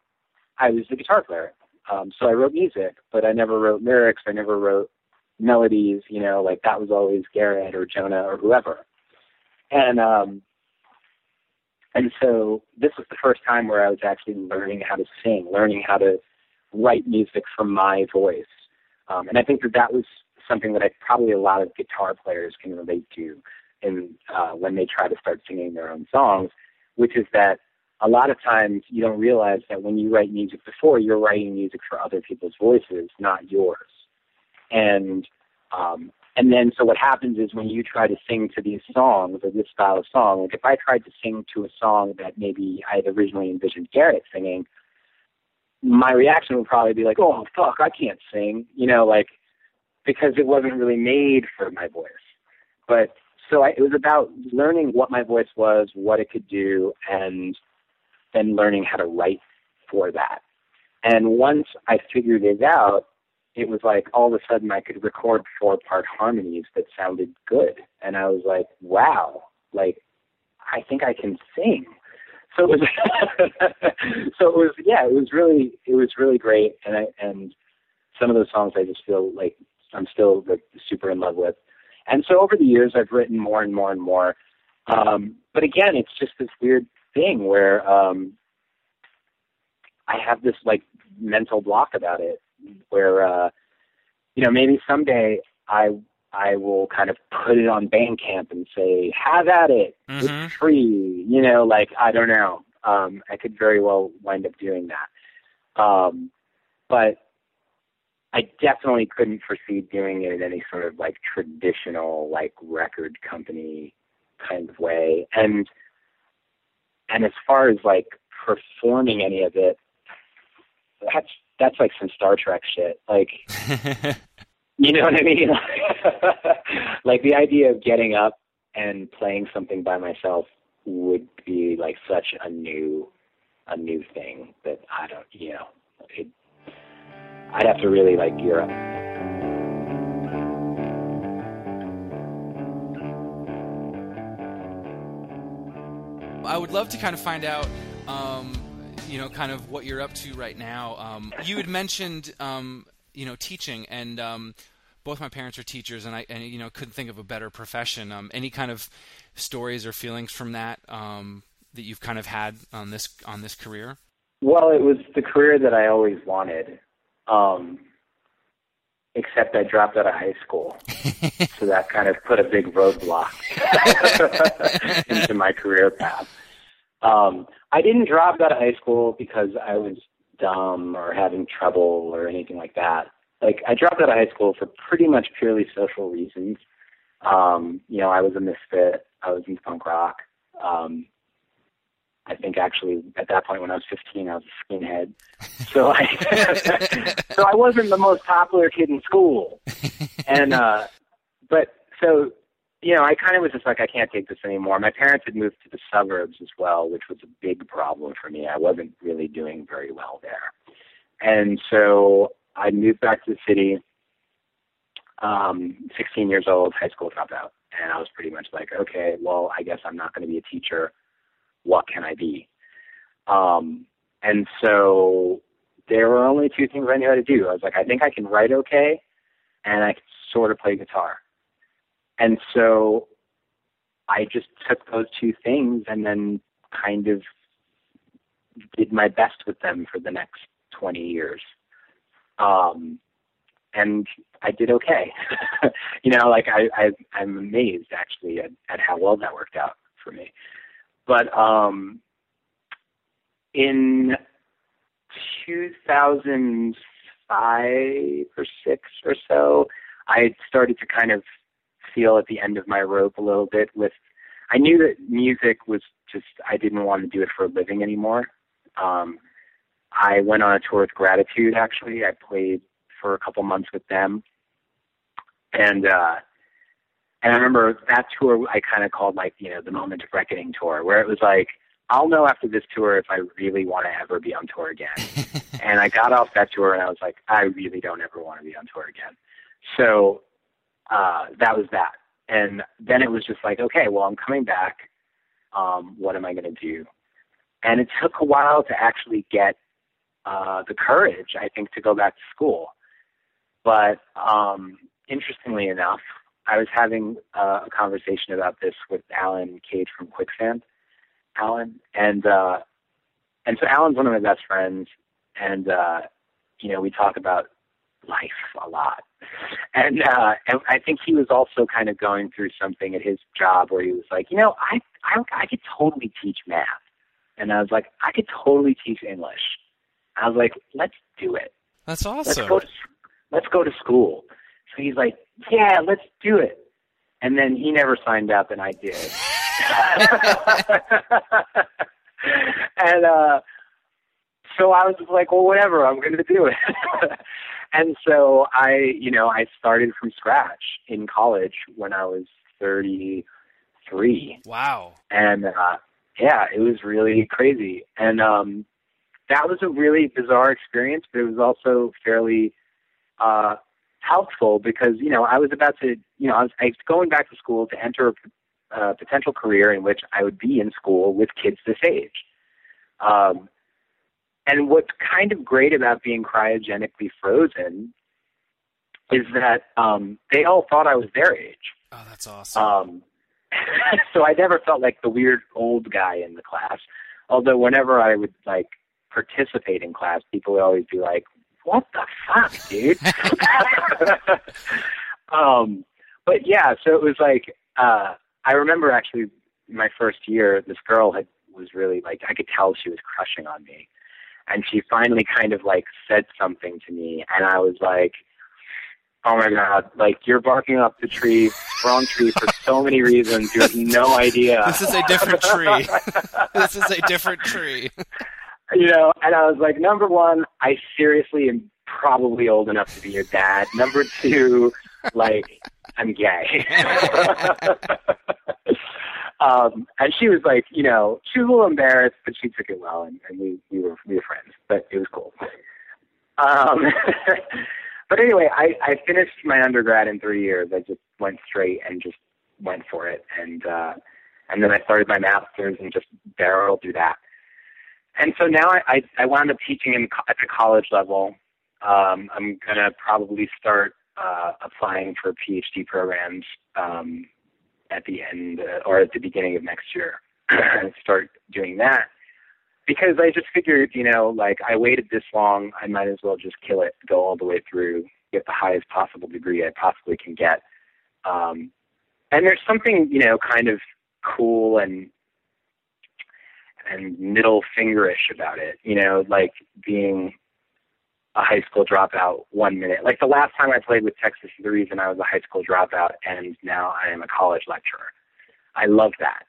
I was the guitar player. Um, so I wrote music, but I never wrote lyrics. I never wrote melodies. You know, like that was always Garrett or Jonah or whoever. And um, and so this was the first time where I was actually learning how to sing, learning how to write music from my voice. Um, and I think that that was something that I probably a lot of guitar players can relate to in uh, when they try to start singing their own songs, which is that a lot of times you don't realize that when you write music before, you're writing music for other people's voices, not yours. And um, and then so what happens is when you try to sing to these songs or this style of song, like if I tried to sing to a song that maybe I had originally envisioned Garrett singing, my reaction would probably be like, "Oh fuck, I can't sing," you know, like because it wasn't really made for my voice. But so I, it was about learning what my voice was, what it could do, and then learning how to write for that. And once I figured it out, it was like all of a sudden I could record four part harmonies that sounded good. And I was like, wow, like I think I can sing. So it was so it was yeah, it was really it was really great and I and some of those songs I just feel like I'm still like super in love with. And so over the years I've written more and more and more. Um but again it's just this weird thing where um I have this like mental block about it where uh you know maybe someday I I will kind of put it on Bandcamp and say have at it. Mhm. it's free. You know like I don't know. Um I could very well wind up doing that. Um but I definitely couldn't foresee doing it in any sort of like traditional like record company kind of way. And and as far as like performing any of it that's that's like some Star Trek shit. Like, you know what I mean? like the idea of getting up and playing something by myself would be like such a new, a new thing that I don't, you know, it, I'd have to really like gear up. I would love to kind of find out, um, you know, kind of what you're up to right now. Um, you had mentioned, um, you know, teaching, and um, both my parents are teachers, and I, and you know, couldn't think of a better profession. Um, any kind of stories or feelings from that um, that you've kind of had on this on this career? Well, it was the career that I always wanted. Um, except I dropped out of high school. so that kind of put a big roadblock into my career path. Um, I didn't drop out of high school because I was dumb or having trouble or anything like that. Like I dropped out of high school for pretty much purely social reasons. Um, you know, I was a misfit. I was in punk rock. Um, I think actually at that point when I was 15, I was a skinhead. So I, so I wasn't the most popular kid in school. And, uh, but so you know, I kind of was just like, I can't take this anymore. My parents had moved to the suburbs as well, which was a big problem for me. I wasn't really doing very well there. And so I moved back to the city, um, 16 years old, high school dropout. And I was pretty much like, okay, well, I guess I'm not going to be a teacher. What can I be? Um, and so there were only two things I knew how to do. I was like, I think I can write okay, and I can sort of play guitar. And so I just took those two things and then kind of did my best with them for the next 20 years. Um, and I did okay. you know, like I, I, I'm amazed actually at, at how well that worked out for me. But um, in 2005 or six or so, I started to kind of feel at the end of my rope a little bit with I knew that music was just I didn't want to do it for a living anymore. Um I went on a tour with Gratitude actually. I played for a couple months with them. And uh and I remember that tour I kind of called like, you know, the moment of reckoning tour where it was like I'll know after this tour if I really want to ever be on tour again. and I got off that tour and I was like, I really don't ever want to be on tour again. So uh, that was that. And then it was just like, okay, well, I'm coming back. Um, what am I going to do? And it took a while to actually get uh, the courage, I think, to go back to school. But um, interestingly enough, I was having uh, a conversation about this with Alan Cage from Quicksand, Alan, and uh, and so Alan's one of my best friends, and uh, you know we talk about life a lot. And, uh, and I think he was also kind of going through something at his job where he was like, you know, I, I, I could totally teach math. And I was like, I could totally teach English. I was like, let's do it. That's awesome. Let's go to, let's go to school. So he's like, yeah, let's do it. And then he never signed up and I did. and, uh, so I was like, well, whatever, I'm going to do it. and so I, you know, I started from scratch in college when I was 33. Wow. And uh, yeah, it was really crazy. And um, that was a really bizarre experience, but it was also fairly uh, helpful because, you know, I was about to, you know, I was, I was going back to school to enter a uh, potential career in which I would be in school with kids this age. Um, and what's kind of great about being cryogenically frozen is that um, they all thought I was their age. Oh, that's awesome. Um, so I never felt like the weird old guy in the class. Although whenever I would like participate in class, people would always be like, "What the fuck, dude?" um, but yeah, so it was like uh, I remember actually my first year, this girl had was really like I could tell she was crushing on me and she finally kind of like said something to me and I was like oh my god like you're barking up the tree wrong tree for so many reasons. You have no idea. This is a different tree. This is a different tree. You know and I was like number one I seriously am probably old enough to be your dad. Number two like I'm gay um, and she was like, you know, she was a little embarrassed, but she took it well, and, and we we were we were friends. But it was cool. Um, but anyway, I I finished my undergrad in three years. I just went straight and just went for it, and uh, and then I started my master's and just barreled through that. And so now I I, I wound up teaching in at the college level. Um, I'm gonna probably start uh, applying for PhD programs um, at the end uh, or at the beginning of next year and start doing that because I just figured, you know, like I waited this long, I might as well just kill it, go all the way through, get the highest possible degree I possibly can get. Um, and there's something, you know, kind of cool and and middle fingerish about it, you know, like being a high school dropout one minute. Like the last time I played with Texas the reason I was a high school dropout, and now I am a college lecturer. I love that.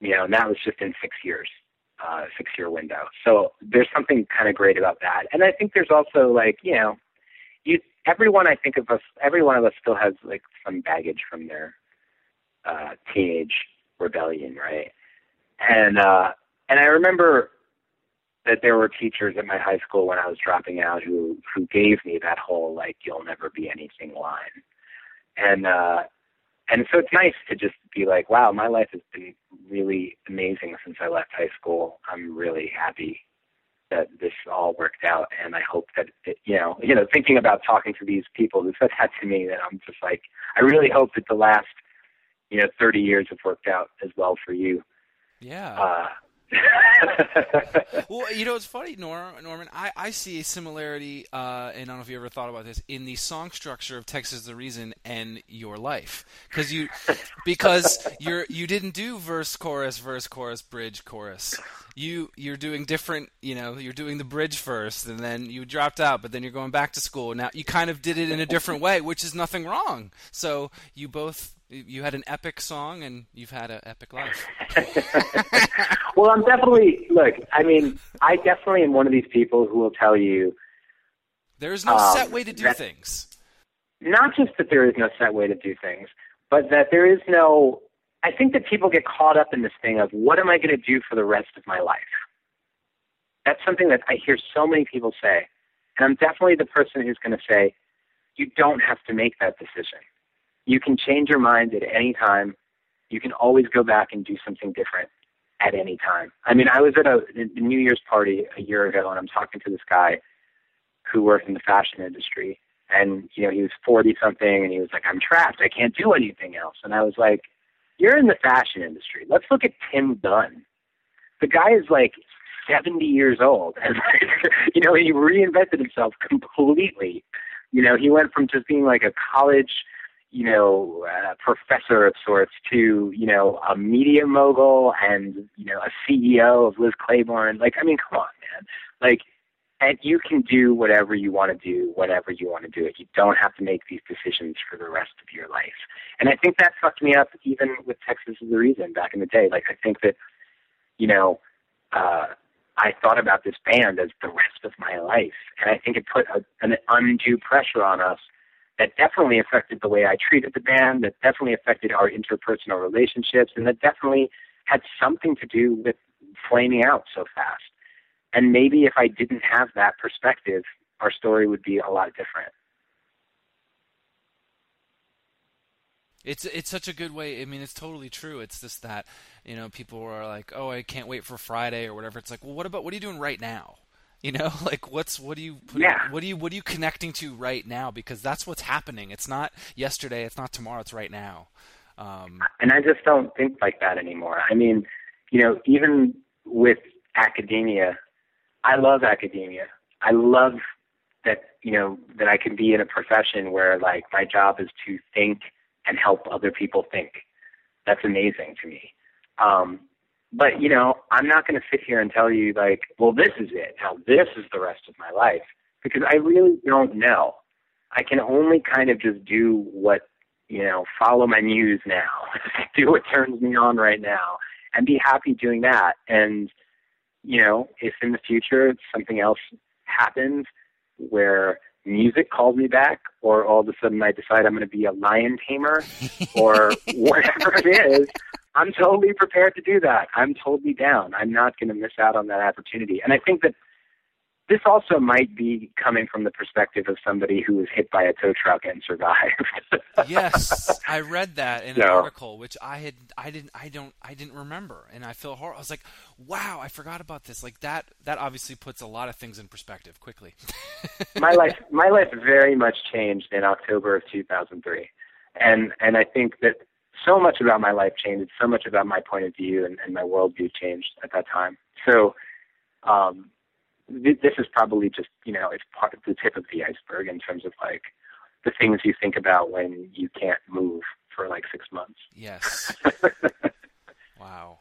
You know, and that was just in six years, uh, six year window. So there's something kind of great about that. And I think there's also like, you know, you everyone I think of us, every one of us still has like some baggage from their uh, teenage rebellion, right? And uh, and I remember that there were teachers at my high school when I was dropping out who who gave me that whole like you'll never be anything line. And uh and so it's nice to just be like, wow, my life has been really amazing since I left high school. I'm really happy that this all worked out and I hope that it, you know, you know, thinking about talking to these people who said that to me that I'm just like I really hope that the last you know 30 years have worked out as well for you. Yeah. Uh well, you know, it's funny, Norm, Norman. I, I see a similarity, uh, and I don't know if you ever thought about this, in the song structure of Texas the Reason and Your Life, because you because you're you didn't do verse chorus verse chorus bridge chorus. You you're doing different. You know, you're doing the bridge first, and then you dropped out, but then you're going back to school. Now you kind of did it in a different way, which is nothing wrong. So you both you had an epic song and you've had an epic life. well, I'm definitely look. I mean, I definitely am one of these people who will tell you there's no um, set way to do that- things. not just that there is no set way to do things, but that there is no. I think that people get caught up in this thing of what am I going to do for the rest of my life. That's something that I hear so many people say, and I'm definitely the person who's going to say, you don't have to make that decision. You can change your mind at any time. You can always go back and do something different at any time. I mean, I was at a, New Year's party a year ago, and I'm talking to this guy who worked in the fashion industry, and you know he was 40 something, and he was like, "I'm trapped. I can't do anything else." And I was like, "You're in the fashion industry. Let's look at Tim Gunn. The guy is like 70 years old, and you know he reinvented himself completely. You know, he went from just being like a college." You know, uh, professor of sorts to, you know, a media mogul and, you know, a CEO of Liz Claiborne. Like, I mean, come on, man. Like, and you can do whatever you want to do whenever you want to do it. You don't have to make these decisions for the rest of your life. And I think that fucked me up even with Texas is the reason back in the day. Like, I think that, you know, uh, I thought about this band as the rest of my life. And I think it put a, an undue pressure on us that definitely affected the way I treated the band, that definitely affected our interpersonal relationships, and that definitely had something to do with flaming out so fast. And maybe if I didn't have that perspective, our story would be a lot different. It's it's such a good way. I mean, it's totally true. It's just that you know people are like, "Oh, I can't wait for Friday" or whatever. It's like, well, what about what are you doing right now? You know, like what's what are you putting, Yeah. what are you what are you connecting to right now? Because that's what's happening. It's not yesterday. It's not tomorrow. It's right now. Um, And I just don't think like that anymore. I mean, you know, even with academia, I love academia. I love that, you know, that I can be in a profession where like my job is to think and help other people think. That's amazing to me. Um, but you know, I'm not going to sit here and tell you like, well, this is it. Now this is the rest of my life because I really don't know. I can only kind of just do what you know, follow my muse now, do what turns me on right now, and be happy doing that. And you know, if in the future something else happens where music calls me back, or all of a sudden I decide I'm going to be a lion tamer, or whatever it is, I'm totally prepared to do that. I'm totally down. I'm not going to miss out on that opportunity. And I think that this also might be coming from the perspective of somebody who was hit by a tow truck and survived. yes, I read that in an So- article, which I had, I didn't, I don't, I didn't remember, and I feel horrible. I was like, wow, I forgot about this. Like that, that obviously puts a lot of things in perspective quickly. my life my life very much changed in October of 2003, and and I think that so much about my life changed, so much about my point of view and, and my worldview changed at that time. So, um, th- this is probably just you know it's part of the tip of the iceberg in terms of like the things you think about when you can't move for like six months. Yes. wow.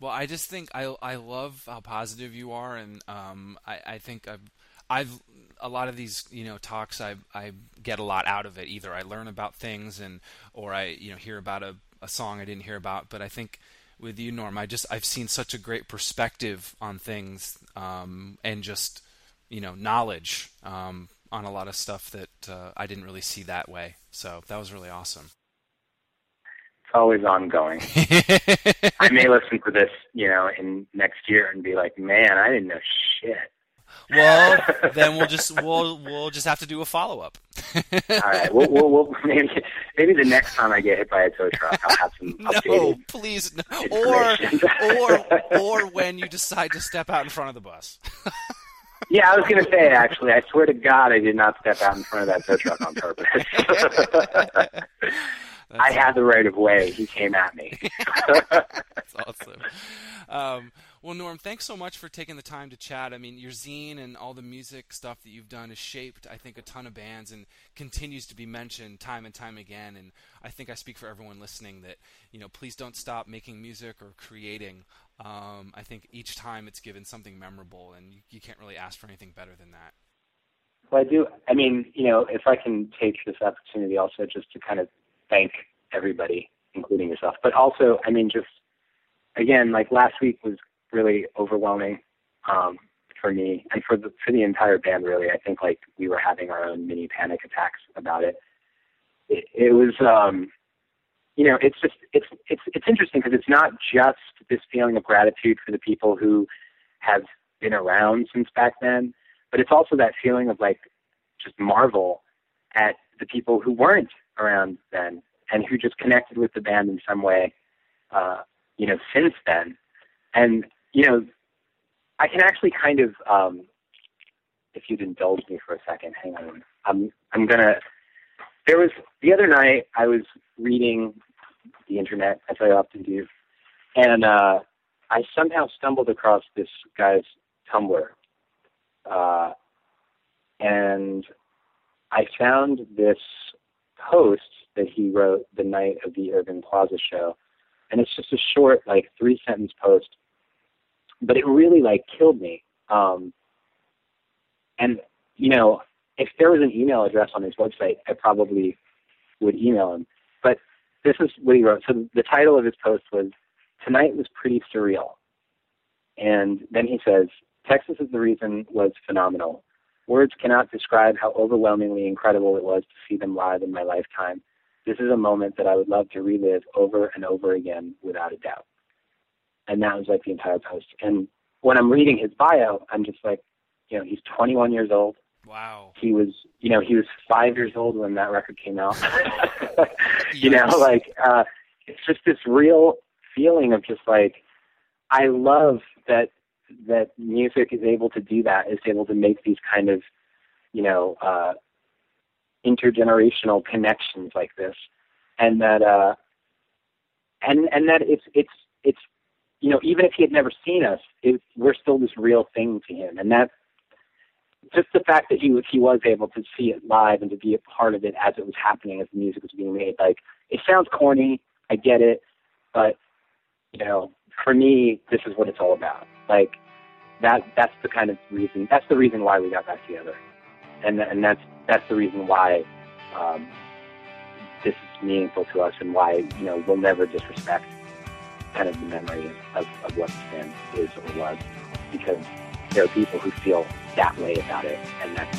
Well, I just think I I love how positive you are, and um, I I think I've I've a lot of these you know talks I I get a lot out of it. Either I learn about things, and or I you know hear about a a song I didn't hear about. But I think with you, Norm, I just I've seen such a great perspective on things, um, and just you know knowledge um, on a lot of stuff that uh, I didn't really see that way. So that was really awesome. It's always ongoing. I may listen to this, you know, in next year and be like, man, I didn't know shit. Well, then we'll just we'll we'll just have to do a follow up. All right, we'll, we'll, we'll maybe maybe the next time I get hit by a tow truck, I'll have some no, please, no. or or or when you decide to step out in front of the bus. Yeah, I was going to say actually. I swear to God, I did not step out in front of that tow truck on purpose. I had the right of way. He came at me. That's awesome. Um, well, Norm, thanks so much for taking the time to chat. I mean, your zine and all the music stuff that you've done has shaped, I think, a ton of bands and continues to be mentioned time and time again. And I think I speak for everyone listening that, you know, please don't stop making music or creating. Um, I think each time it's given something memorable, and you, you can't really ask for anything better than that. Well, I do. I mean, you know, if I can take this opportunity also just to kind of thank everybody, including yourself, but also, I mean, just again, like last week was really overwhelming um, for me and for the for the entire band. Really, I think like we were having our own mini panic attacks about it. It, it was, um, you know, it's just it's it's it's interesting because it's not just this feeling of gratitude for the people who have been around since back then, but it's also that feeling of like just marvel at the people who weren't around then and who just connected with the band in some way, uh, you know, since then. And you know, I can actually kind of, um, if you'd indulge me for a second, hang on. I'm I'm gonna. There was the other night I was reading the internet as I often do, and uh, I somehow stumbled across this guy's Tumblr, uh, and I found this post that he wrote the night of the Irving Plaza show, and it's just a short, like three sentence post, but it really like killed me. Um, and you know, if there was an email address on his website, I probably would email him. But this is what he wrote. So the title of his post was "Tonight was pretty surreal," and then he says, "Texas is the reason was phenomenal. Words cannot describe how overwhelmingly incredible it was to see them live in my lifetime. This is a moment that I would love to relive over and over again without a doubt." And that was like the entire post. And when I'm reading his bio, I'm just like, you know, he's 21 years old. Wow. He was, you know, he was five years old when that record came out. you know, like uh, it's just this real feeling of just like I love that that music is able to do that. Is able to make these kind of, you know, uh, intergenerational connections like this, and that uh, and and that it's it's it's you know even if he had never seen us, it, we're still this real thing to him, and that just the fact that he was he was able to see it live and to be a part of it as it was happening, as the music was being made. Like it sounds corny, I get it, but you know, for me, this is what it's all about. Like that that's the kind of reason that's the reason why we got back together, and and that's that's the reason why um, this is meaningful to us and why you know we'll never disrespect kind of the memory of, of what band is or was because there are people who feel that way about it, and that's